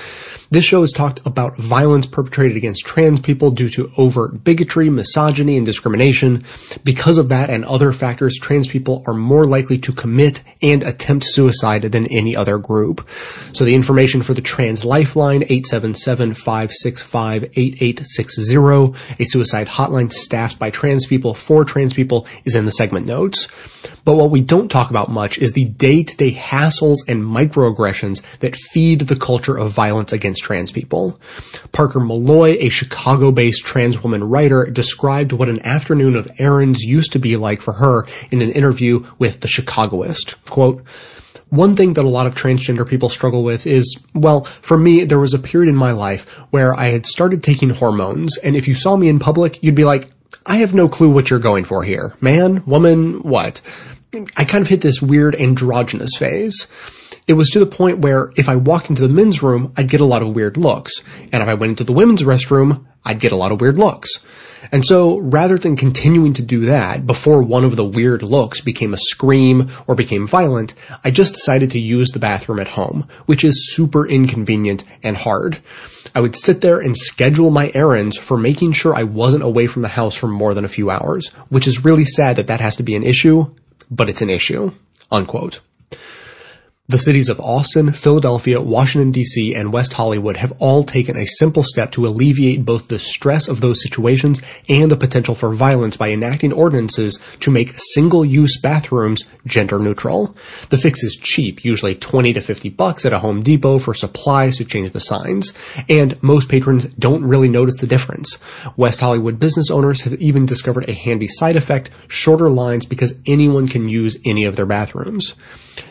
This show has talked about violence perpetrated against trans people due to overt bigotry, misogyny, and discrimination. Because of that and other factors, trans people are more likely to commit and attempt suicide than any other group. So the information for the Trans Lifeline, 877-565-8860, a suicide hotline staffed by trans people for trans people, is in the segment notes. But what we don't talk about much is the day-to-day hassles and microaggressions that feed the culture of violence against trans people. Parker Molloy, a Chicago-based trans woman writer, described what an afternoon of errands used to be like for her in an interview with The Chicagoist. Quote, one thing that a lot of transgender people struggle with is, well, for me, there was a period in my life where I had started taking hormones, and if you saw me in public, you'd be like, I have no clue what you're going for here. Man, woman, what? I kind of hit this weird androgynous phase. It was to the point where if I walked into the men's room, I'd get a lot of weird looks. And if I went into the women's restroom, I'd get a lot of weird looks. And so rather than continuing to do that before one of the weird looks became a scream or became violent, I just decided to use the bathroom at home, which is super inconvenient and hard. I would sit there and schedule my errands for making sure I wasn't away from the house for more than a few hours, which is really sad that that has to be an issue, but it's an issue. Unquote. The cities of Austin, Philadelphia, Washington DC, and West Hollywood have all taken a simple step to alleviate both the stress of those situations and the potential for violence by enacting ordinances to make single-use bathrooms gender neutral. The fix is cheap, usually 20 to 50 bucks at a Home Depot for supplies to change the signs, and most patrons don't really notice the difference. West Hollywood business owners have even discovered a handy side effect, shorter lines because anyone can use any of their bathrooms.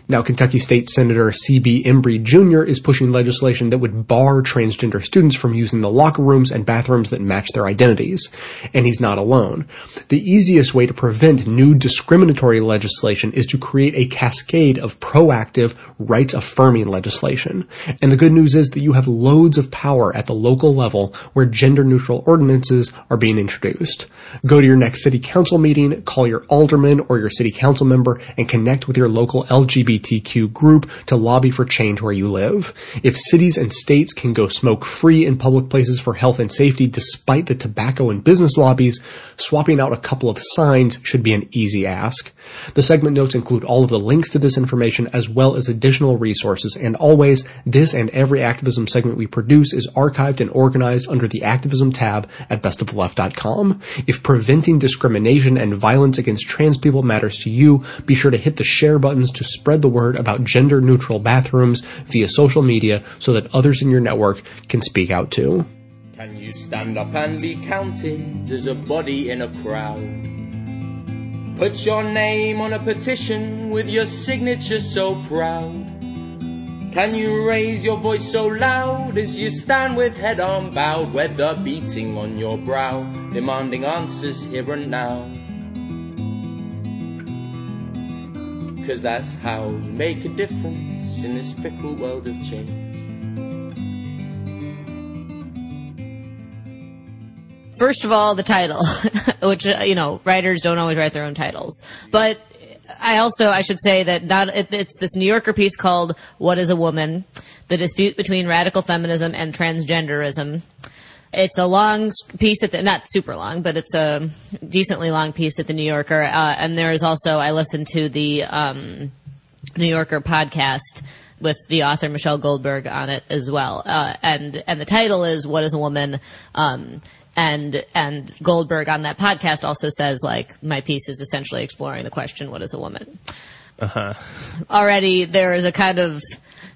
Now, Kentucky State Senator C.B. Embry Jr. is pushing legislation that would bar transgender students from using the locker rooms and bathrooms that match their identities. And he's not alone. The easiest way to prevent new discriminatory legislation is to create a cascade of proactive, rights affirming legislation. And the good news is that you have loads of power at the local level where gender neutral ordinances are being introduced. Go to your next city council meeting, call your alderman or your city council member, and connect with your local LGBTQ group to lobby for change where you live. If cities and states can go smoke free in public places for health and safety despite the tobacco and business lobbies, swapping out a couple of signs should be an easy ask. The segment notes include all of the links to this information as well as additional resources, and always, this and every activism segment we produce is archived and organized under the activism tab at bestoftheleft.com. If preventing discrimination and violence against trans people matters to you, be sure to hit the share buttons to spread the word about gender neutral bathrooms via social media so that others in your network can speak out too. Can you stand up and be counted as a body in a crowd? Put your name on a petition with your signature so proud. Can you raise your voice so loud as you stand with head unbowed, weather beating on your brow, demanding answers here and now? Cause that's how you make a difference in this fickle world of change. First of all, the title, which uh, you know, writers don't always write their own titles, but I also I should say that not it, it's this New Yorker piece called "What Is a Woman: The Dispute Between Radical Feminism and Transgenderism." It's a long piece at the not super long, but it's a decently long piece at the New Yorker. Uh, and there is also I listened to the um, New Yorker podcast with the author Michelle Goldberg on it as well. Uh, and and the title is "What Is a Woman." Um, and and Goldberg on that podcast also says like my piece is essentially exploring the question what is a woman. Uh huh. Already there is a kind of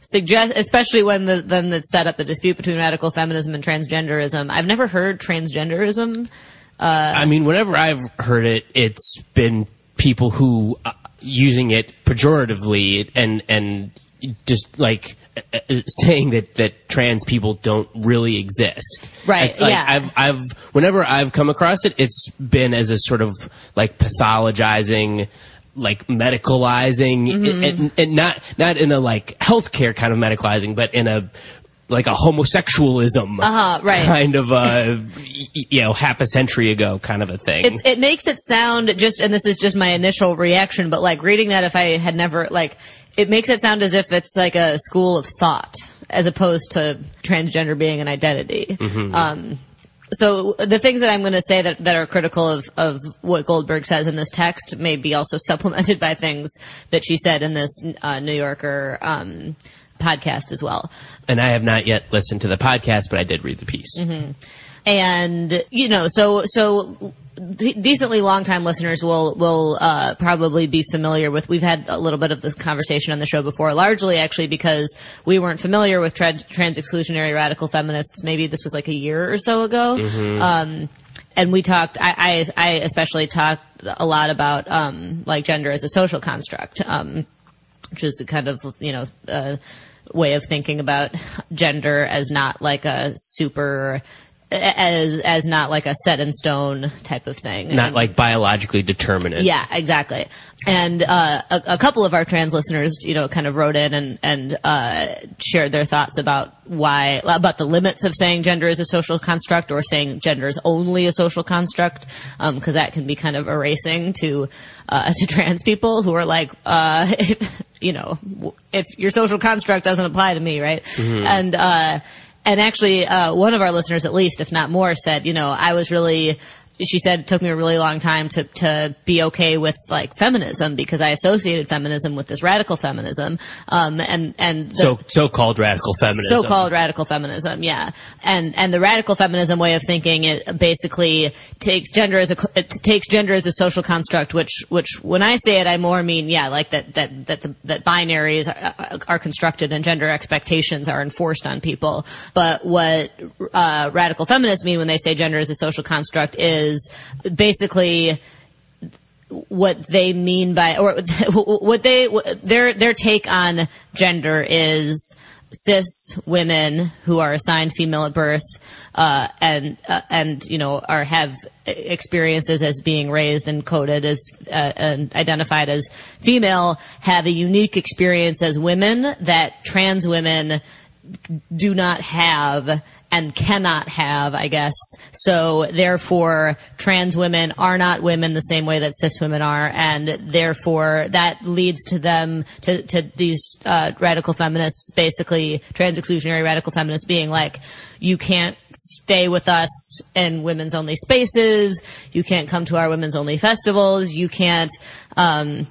suggest, especially when the then it's set up the dispute between radical feminism and transgenderism. I've never heard transgenderism. Uh, I mean, whenever I've heard it, it's been people who uh, using it pejoratively and and just like uh, uh, saying that that trans people don't really exist. Right, like, yeah. I've I've whenever I've come across it, it's been as a sort of like pathologizing. Like medicalizing, Mhm. and, and not not in a like healthcare kind of medicalizing, but in a like a homosexualism Uh-huh, right. kind of a you know half a century ago kind of a thing. It, it makes it sound just, and this is just my initial reaction, but like reading that, if I had never like, it makes it sound as if it's like a school of thought, as opposed to transgender being an identity. Mhm. Um, so the things that I'm going to say that, that are critical of, of what Goldberg says in this text may be also supplemented by things that she said in this uh, New Yorker um, podcast as well. And I have not yet listened to the podcast, but I did read the piece. hmm And you know, so so de- long time listeners will will uh, probably be familiar with. We've had a little bit of this conversation on the show before, largely actually because we weren't familiar with tra- trans exclusionary radical feminists. Maybe this was like a year or so ago. Mhm. Um, and we talked. I, I, I especially talked a lot about um, like gender as a social construct, um, which is a kind of you know a way of thinking about gender as not like a super as as not like a set in stone type of thing. Not And- like biologically determinate. yeah, exactly. And uh, a, a couple of our trans listeners, you know, kind of wrote in and and uh, shared their thoughts about why about the limits of saying gender is a social construct or saying gender is only a social construct, because that can be kind of erasing to uh, to trans people who are like, uh, you know, if your social construct doesn't apply to me, right? Mhm. And uh, and actually, uh, one of our listeners, at least, if not more, said, you know, I was really. She said it took me a really long time to, to be okay with like feminism because I associated feminism with this radical feminism, um, and and the, So so-called radical feminism. so-called radical feminism, yeah, and and the radical feminism way of thinking it basically takes gender as a it takes gender as a social construct, which which when I say it, I more mean yeah, like that that that the, that binaries are, are constructed and gender expectations are enforced on people. But what uh, radical feminists mean when they say gender is a social construct is basically what they mean by or what they their their take on gender is cis women who are assigned female at birth uh, and uh, and you know are have experiences as being raised and coded as uh, and identified as female have a unique experience as women that trans women do not have and cannot have, I guess. So therefore, trans women are not women the same way that cis women are, and therefore that leads to them to to these uh, radical feminists, basically trans exclusionary radical feminists, being like, you can't stay with us in women's only spaces, you can't come to our women's only festivals, you can't. Um,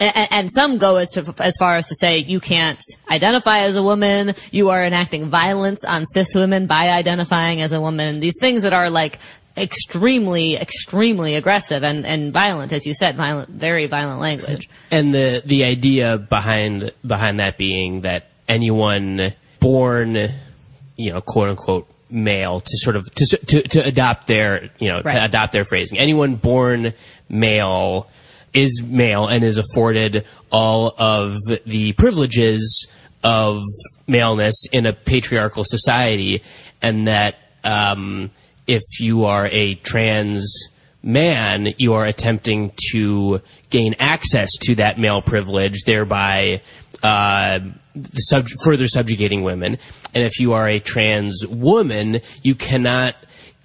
and, and some go as to, as far as to say you can't identify as a woman. You are enacting violence on cis women by identifying as a woman. These things that are like extremely, extremely aggressive and, and violent, as you said, violent, very violent language. And the the idea behind behind that being that anyone born, you know, quote unquote male to sort of to to, to adopt their you know Right. to adopt their phrasing. Anyone born male is male and is afforded all of the privileges of maleness in a patriarchal society, and that um, if you are a trans man, you are attempting to gain access to that male privilege, thereby uh, sub- further subjugating women. And if you are a trans woman, you cannot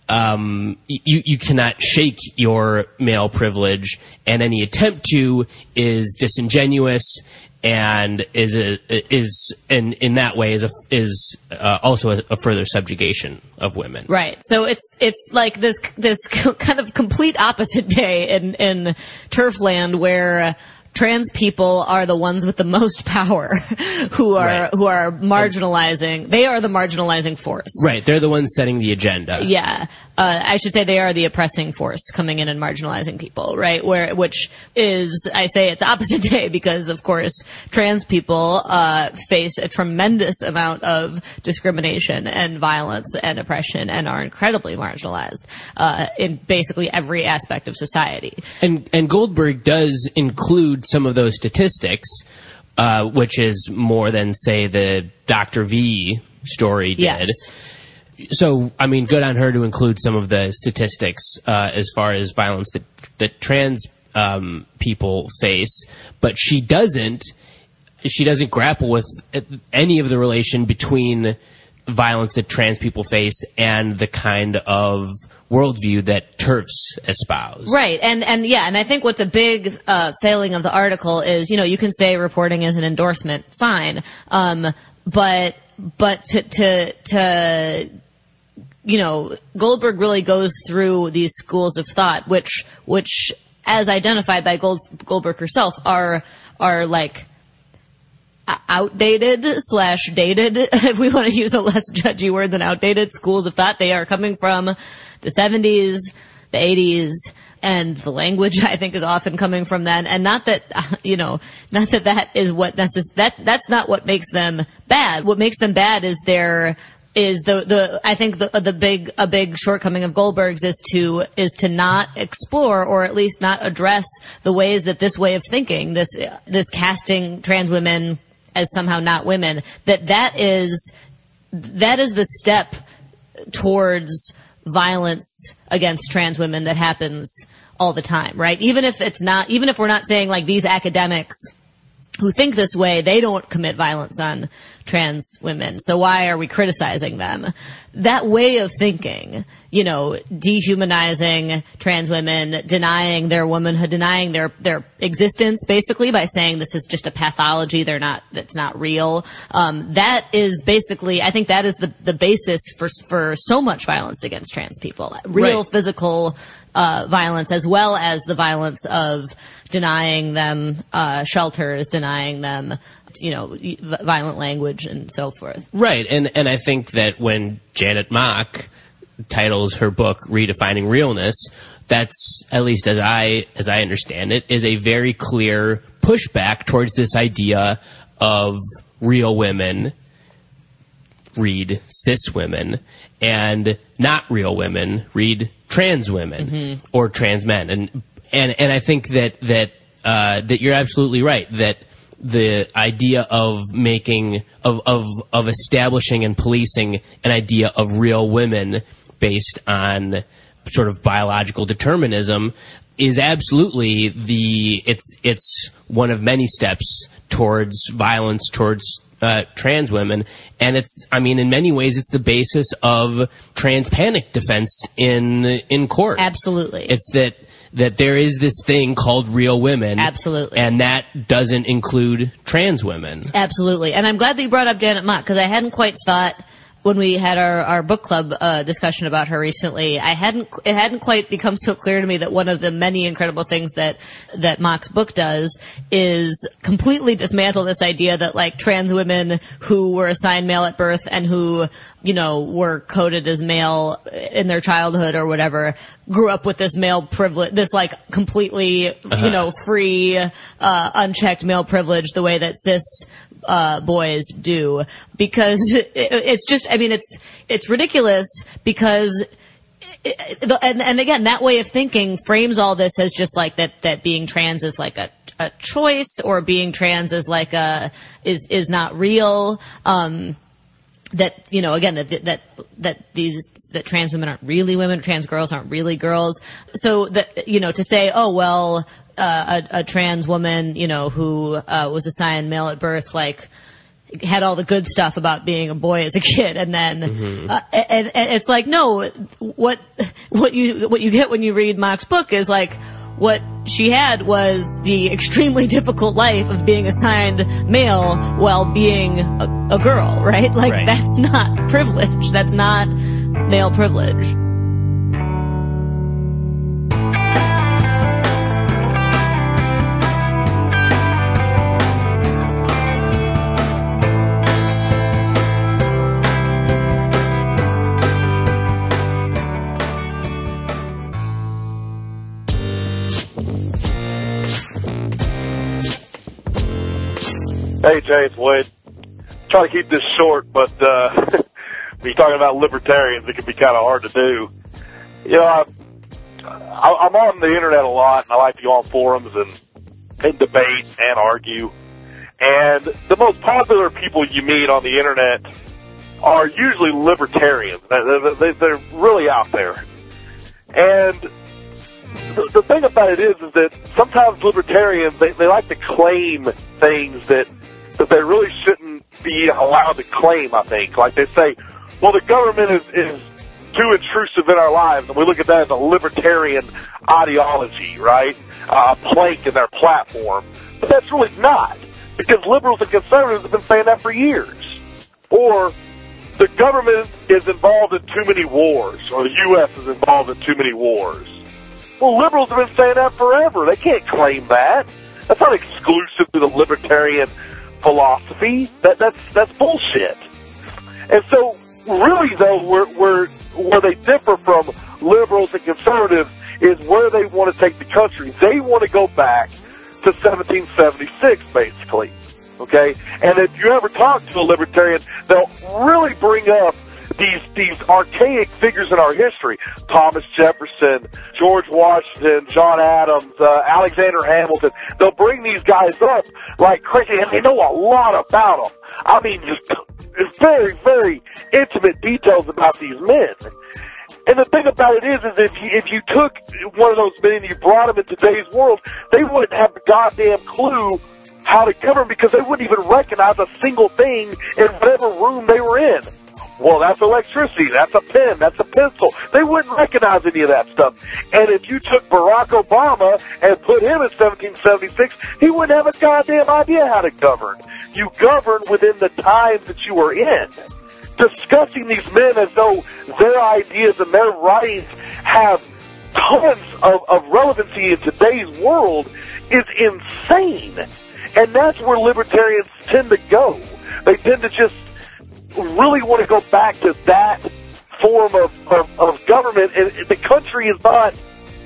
um, you you cannot shake your male privilege, and any attempt to is disingenuous and is a, is in in that way is a, is uh, also a, a further subjugation of women. Right. So it's it's like this this kind of complete opposite day in in Turfland where trans people are the ones with the most power who are Right. who are marginalizing. They are the marginalizing force. Right, they're the ones setting the agenda. Yeah, uh, I should say they are the oppressing force coming in and marginalizing people, right? Where which is I say it's opposite day because of course trans people uh, face a tremendous amount of discrimination and violence and oppression and are incredibly marginalized uh, in basically every aspect of society. And and Goldberg does include some of those statistics, uh, which is more than say the Dr. V story did. Yes. So I mean, good on her to include some of the statistics uh, as far as violence that that trans um, people face, but she doesn't. She doesn't grapple with any of the relation between violence that trans people face and the kind of worldview that TERFs espouse. Right, and and yeah, and I think what's a big uh, failing of the article is, you know, you can say reporting is an endorsement, fine, um, but but to to to you know, Goldberg really goes through these schools of thought, which, which, as identified by Gold, Goldberg herself, are are like uh, outdated slash dated. If we want to use a less judgy word than outdated, schools of thought. They are coming from the seventies, the eighties, and the language I think is often coming from then. And not that you know, not that that is what necess- that that's not what makes them bad. What makes them bad is their is the the I think the the big a big shortcoming of Goldberg's is to is to not explore or at least not address the ways that this way of thinking this this casting trans women as somehow not women that that is that is the step towards violence against trans women that happens all the time right? Even if it's not even if we're not saying like these academics who think this way, they don't commit violence on trans women. So why are we criticizing them? That way of thinking, you know, dehumanizing trans women, denying their womanhood, denying their, their existence basically by saying this is just a pathology, they're not, that's not real. Um, that is basically, I think that is the, the basis for, for so much violence against trans people. Real Right. physical, uh, violence as well as the violence of denying them, uh, shelters, denying them, you know, violent language and so forth. Right, and and I think that when Janet Mock titles her book "Redefining Realness," that's at least as I as I understand it, is a very clear pushback towards this idea of real women read cis women and not real women read trans women or trans men. And and and I think that that uh, that you're absolutely right that the idea of making of of of establishing and policing an idea of real women based on sort of biological determinism is absolutely the it's it's one of many steps towards violence towards uh, trans women, and it's I mean in many ways it's the basis of trans panic defense in in court. Absolutely, it's that that there is this thing called real women. Absolutely. and that doesn't include trans women. Absolutely. And I'm glad that you brought up Janet Mock because I hadn't quite thought when we had our, our book club uh, discussion about her recently, I hadn't it hadn't quite become so clear to me that one of the many incredible things that that Mock's book does is completely dismantle this idea that like trans women who were assigned male at birth and who you know were coded as male in their childhood or whatever grew up with this male privilege, this like completely Uh-huh. you know free, uh, unchecked male privilege, the way that cis uh, boys do, because it, it's just, I mean, it's it's ridiculous because. and, and again, that way of thinking frames all this as just like that, that being trans is like a, a choice or being trans is like a, is, is not real. Um, that you know again that that that these that trans women aren't really women, trans girls aren't really girls. So that you know to say, oh well, uh, a, a trans woman you know who uh, was assigned male at birth, like had all the good stuff about being a boy as a kid, and then uh, and, and it's like no, what what you what you get when you read Mock's book is like what she had was the extremely difficult life of being assigned male while being a, a girl, right? Like Right. that's not privilege. That's not male privilege. Hey, Jay, it's Wade. Try to keep this short, but uh, when you're talking about libertarians, it can be kind of hard to do. You know, I, I, I'm on the internet a lot, and I like to go on forums and, and debate and argue. And the most popular people you meet on the internet are usually libertarians. They- they- They're really out there. And the, the thing about it is, is that sometimes libertarians they, they like to claim things that that they really shouldn't be allowed to claim. I think, like they say, well, the government is is too intrusive in our lives, and we look at that as a libertarian ideology, right? Uh, a plank in their platform, but that's really not because liberals and conservatives have been saying that for years. or the government is involved in too many wars, or the U.S. is involved in too many wars. Well, liberals have been saying that forever. They can't claim that. That's not exclusive to the libertarian philosophy. That that's that's bullshit. And so, really, though, where where where they differ from liberals and conservatives is where they want to take the country. They want to go back to 1776, basically. Okay, and if you ever talk to a libertarian, they'll really bring up these these archaic figures in our history: Thomas Jefferson, George Washington, John Adams, uh, Alexander Hamilton. They'll bring these guys up like crazy, and they know a lot about them. I mean, just very very intimate details about these men. And the thing about it is, is if you, if you took one of those men and you brought them in today's world, they wouldn't have the goddamn clue how to govern because they wouldn't even recognize a single thing in whatever room they were in. Well, that's electricity. That's a pen. That's a pencil. They wouldn't recognize any of that stuff. And if you took Barack Obama and put him in 1776, he wouldn't have a goddamn idea how to govern. You govern within the times that you are in. Discussing these men as though their ideas and their writings have tons of, of relevancy in today's world is insane. And that's where libertarians tend to go. They tend to just really want to go back to that form of, of, of government, and the country is not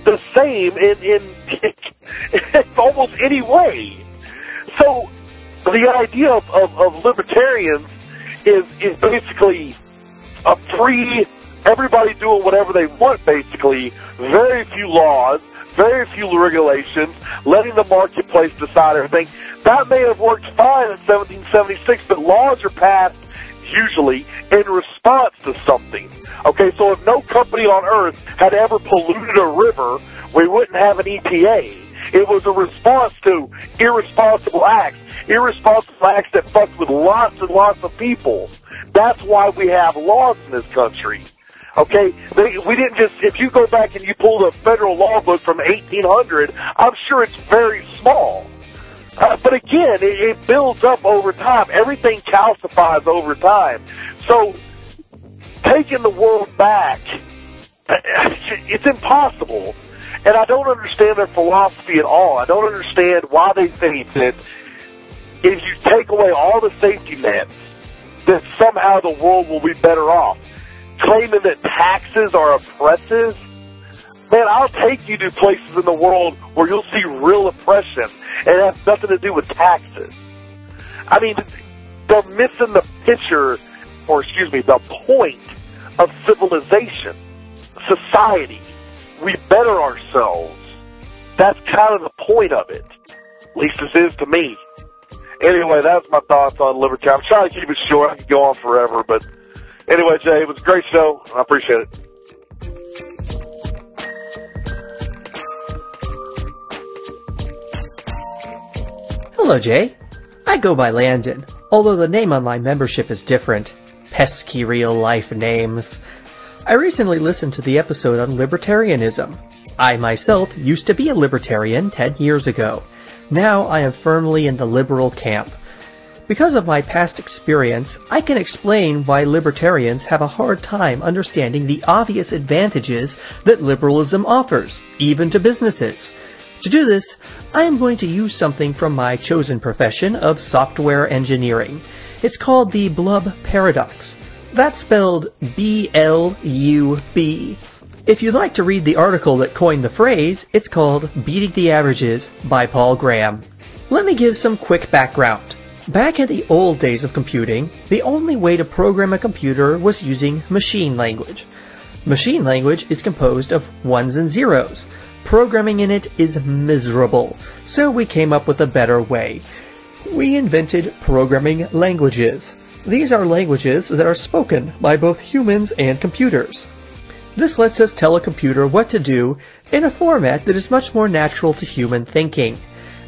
the same in, in, in almost any way. So the idea of, of, of libertarians is, is basically a free, everybody doing whatever they want, basically, very few laws, very few regulations, letting the marketplace decide everything. That may have worked fine in 1776, but laws are passed usually in response to something. Okay, so if no company on earth had ever polluted a river, we wouldn't have an EPA. It was a response to irresponsible acts, irresponsible acts that fucked with lots and lots of people. That's why we have laws in this country. Okay, they, we didn't just. If you go back and you pull the federal law book from 1800, I'm sure it's very small. Uh, but again, it, it builds up over time. Everything calcifies over time. So taking the world back, it's impossible. And I don't understand their philosophy at all. I don't understand why they think that if you take away all the safety nets, that somehow the world will be better off. Claiming that taxes are oppressive, man, I'll take you to places in the world where you'll see real oppression, and it has nothing to do with taxes. I mean, they're missing the picture, or excuse me, the point of civilization, society. We better ourselves. That's kind of the point of it. At least this is to me. Anyway, that's my thoughts on liberty. I'm trying to keep it short. I could go on forever, but anyway, Jay, it was a great show. I appreciate it. Hello, Jay. I go by Landon, although the name on my membership is different. Pesky real life names. I recently listened to the episode on libertarianism. I myself used to be a libertarian 10 years ago. Now I am firmly in the liberal camp. Because of my past experience, I can explain why libertarians have a hard time understanding the obvious advantages that liberalism offers, even to businesses. To do this, I am going to use something from my chosen profession of software engineering. It's called the Blub Paradox. That's spelled B-L-U-B. If you'd like to read the article that coined the phrase, it's called Beating the Averages by Paul Graham. Let me give some quick background. Back in the old days of computing, the only way to program a computer was using machine language. Machine language is composed of ones and zeros. Programming in it is miserable, so we came up with a better way. We invented programming languages. These are languages that are spoken by both humans and computers. This lets us tell a computer what to do in a format that is much more natural to human thinking.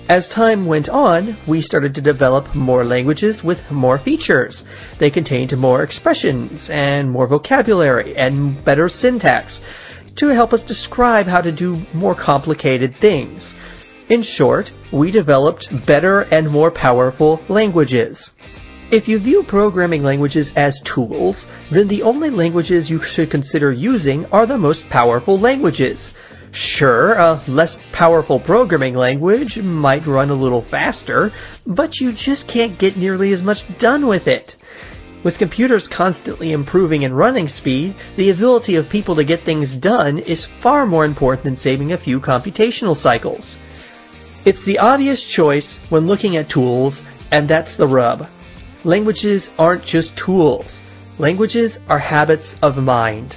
As time went on, we started to develop more languages with more features. They contained more expressions and more vocabulary and better syntax to help us describe how to do more complicated things. In short, we developed better and more powerful languages. If you view programming languages as tools, then the only languages you should consider using are the most powerful languages. Sure, a less powerful programming language might run a little faster, but you just can't get nearly as much done with it. With computers constantly improving in running speed, the ability of people to get things done is far more important than saving a few computational cycles. It's the obvious choice when looking at tools, and that's the rub. Languages aren't just tools. Languages are habits of mind.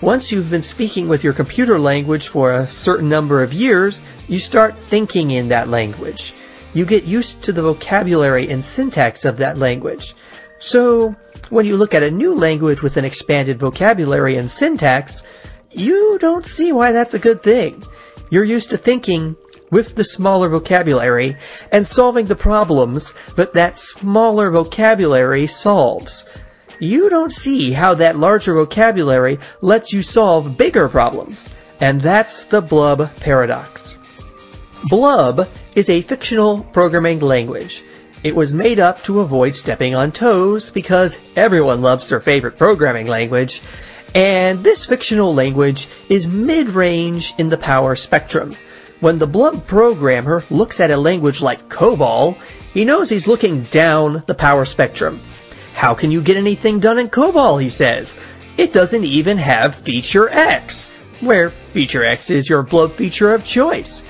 Once you've been speaking with your computer language for a certain number of years, you start thinking in that language. You get used to the vocabulary and syntax of that language. So, when you look at a new language with an expanded vocabulary and syntax, you don't see why that's a good thing. You're used to thinking with the smaller vocabulary and solving the problems that that smaller vocabulary solves. You don't see how that larger vocabulary lets you solve bigger problems. And that's the Blub paradox. Blub is a fictional programming language. It was made up to avoid stepping on toes because everyone loves their favorite programming language. And this fictional language is mid-range in the power spectrum. When the Blub programmer looks at a language like COBOL, he knows he's looking down the power spectrum. How can you get anything done in COBOL, he says. It doesn't even have feature X, where feature X is your Blub feature of choice.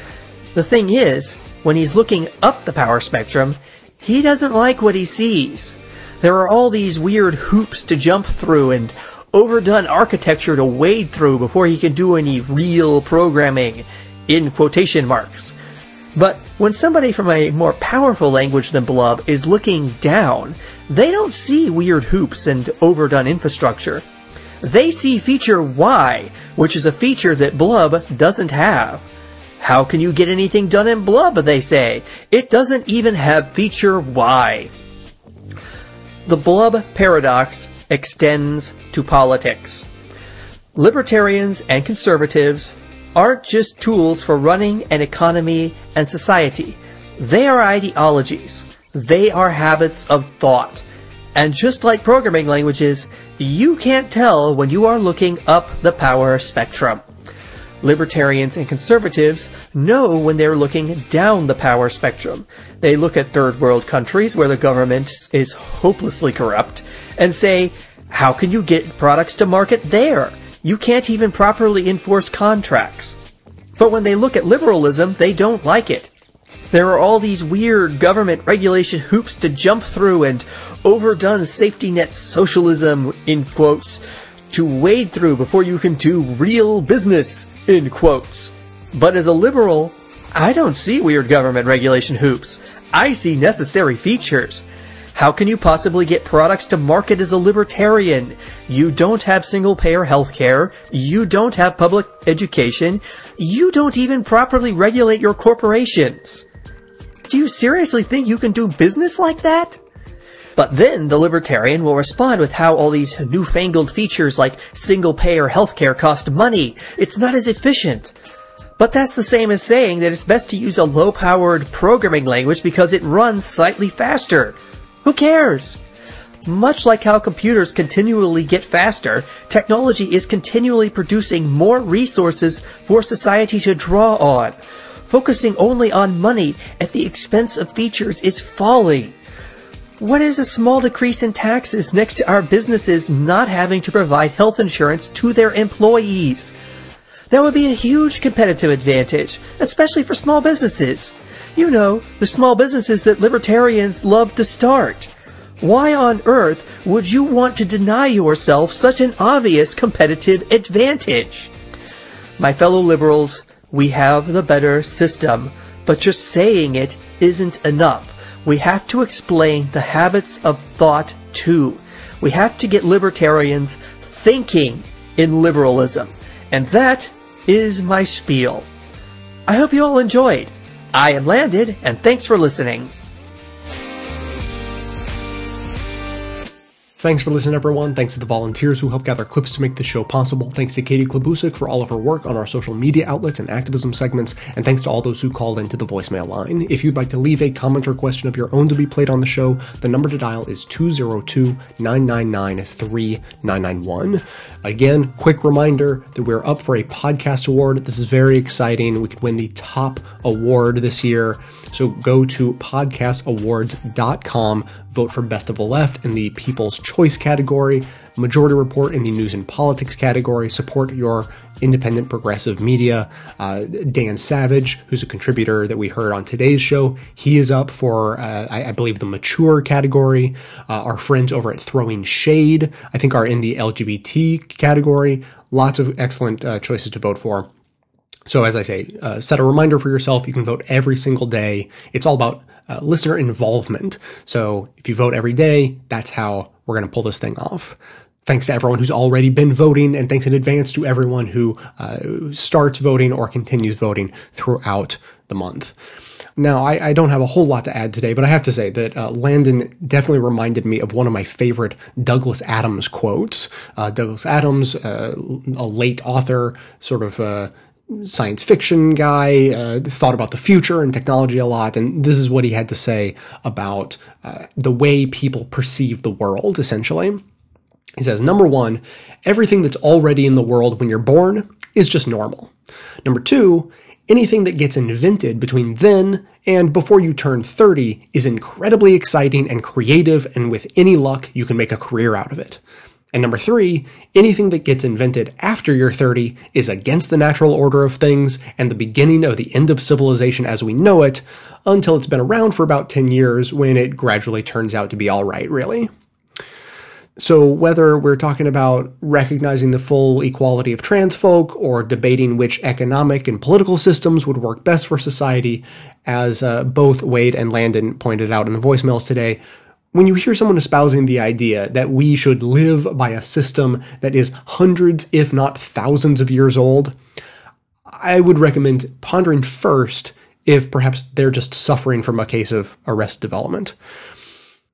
The thing is, when he's looking up the power spectrum, he doesn't like what he sees. There are all these weird hoops to jump through and overdone architecture to wade through before he can do any real programming in quotation marks. But when somebody from a more powerful language than Blub is looking down, they don't see weird hoops and overdone infrastructure. They see feature Y, which is a feature that Blub doesn't have. How can you get anything done in Blub, they say? It doesn't even have feature Y. The Blub paradox extends to politics. Libertarians and conservatives aren't just tools for running an economy and society. They are ideologies. They are habits of thought. And just like programming languages, you can't tell when you are looking up the power spectrum. Libertarians and conservatives know when they're looking down the power spectrum. They look at third world countries where the government is hopelessly corrupt and say, how can you get products to market there? You can't even properly enforce contracts. But when they look at liberalism, they don't like it. There are all these weird government regulation hoops to jump through and overdone safety net socialism, in quotes, to wade through before you can do real business, in quotes. But as a liberal, I don't see weird government regulation hoops. I see necessary features. How can you possibly get products to market as a libertarian? You don't have single payer healthcare. You don't have public education. You don't even properly regulate your corporations. Do you seriously think you can do business like that? But then the libertarian will respond with how all these newfangled features like single payer healthcare cost money. It's not as efficient. But that's the same as saying that it's best to use a low powered programming language because it runs slightly faster. Who cares? Much like how computers continually get faster, technology is continually producing more resources for society to draw on. Focusing only on money at the expense of features is folly. What is a small decrease in taxes next to our businesses not having to provide health insurance to their employees? That would be a huge competitive advantage, especially for small businesses. You know, the small businesses that libertarians love to start. Why on earth would you want to deny yourself such an obvious competitive advantage? My fellow liberals, we have the better system, but just saying it isn't enough. We have to explain the habits of thought too. We have to get libertarians thinking in liberalism. And that is my spiel. I hope you all enjoyed. I am Landon, and thanks for listening. Thanks for listening, everyone. Thanks to the volunteers who help gather clips to make this show possible. Thanks to Katie Klabusik for all of her work on our social media outlets and activism segments. And thanks to all those who called into the voicemail line. If you'd like to leave a comment or question of your own to be played on the show, the number to dial is 202 999 3991. Again, quick reminder that we're up for a podcast award. This is very exciting. We could win the top award this year. So go to podcastawards.com, vote for Best of the Left in the People's Choice category, Majority Report in the News and Politics category, support your independent progressive media. Uh, Dan Savage, who's a contributor that we heard on today's show, he is up for, uh, I, I, believe, the mature category. Uh, our friends over at Throwing Shade, I think, are in the LGBT category. Lots of excellent uh, choices to vote for. So, as I say, uh, set a reminder for yourself. You can vote every single day. It's all about uh, listener involvement. So, if you vote every day, that's how we're going to pull this thing off. Thanks to everyone who's already been voting, and thanks in advance to everyone who uh, starts voting or continues voting throughout the month. Now, I, I, don't have a whole lot to add today, but I have to say that uh, Landon definitely reminded me of one of my favorite Douglas Adams quotes. Uh, Douglas Adams, uh, a late author, sort of uh, science fiction guy, uh, thought about the future and technology a lot, and this is what he had to say about uh, the way people perceive the world, essentially. He says, number one, everything that's already in the world when you're born is just normal. Number two, anything that gets invented between then and before you turn 30 is incredibly exciting and creative, and with any luck, you can make a career out of it. And number three, anything that gets invented after you're 30 is against the natural order of things and the beginning of the end of civilization as we know it, until it's been around for about 10 years when it gradually turns out to be alright, really. So, whether we're talking about recognizing the full equality of trans folk or debating which economic and political systems would work best for society, as uh, both Wade and Landon pointed out in the voicemails today, when you hear someone espousing the idea that we should live by a system that is hundreds, if not thousands of years old, I would recommend pondering first if perhaps they're just suffering from a case of arrest development.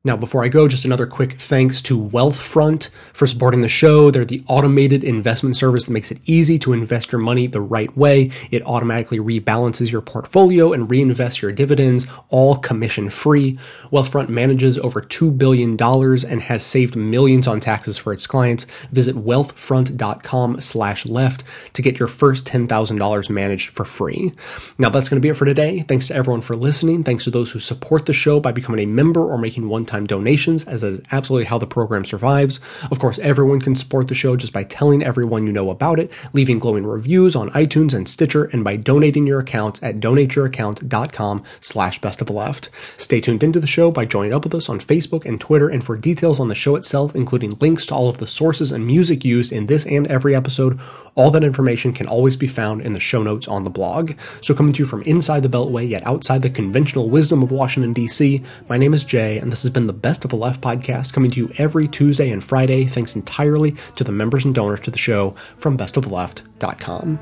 Now, before I go, just another quick thanks to Wealthfront for supporting the show. They're the automated investment service that makes it easy to invest your money the right way. It automatically rebalances your portfolio and reinvests your dividends, all commission free. Wealthfront manages over $2 billion and has saved millions on taxes for its clients. Visit wealthfront.com slash left to get your first $10,000 managed for free. Now, that's going to be it for today. Thanks to everyone for listening. Thanks to those who support the show by becoming a member or making one time donations, as that is absolutely how the program survives. Of course, everyone can support the show just by telling everyone you know about it, leaving glowing reviews on iTunes and Stitcher, and by donating your accounts at donateyouraccount.com slash best of the left. Stay tuned into the show by joining up with us on Facebook and Twitter, and for details on the show itself, including links to all of the sources and music used in this and every episode, all that information can always be found in the show notes on the blog. So coming to you from inside the Beltway, yet outside the conventional wisdom of Washington, D.C., my name is Jay, and this has been the Best of the Left podcast coming to you every Tuesday and Friday, thanks entirely to the members and donors to the show from bestoftheleft.com.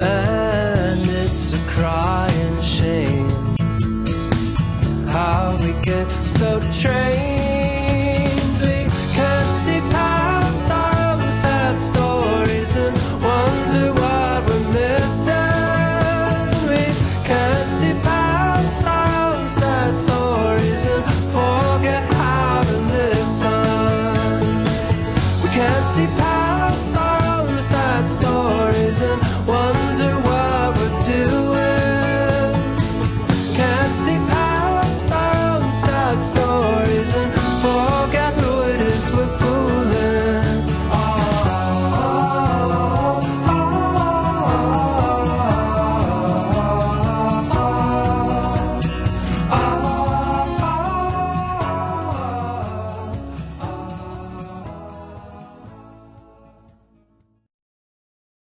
And it's a crying shame how we get so trained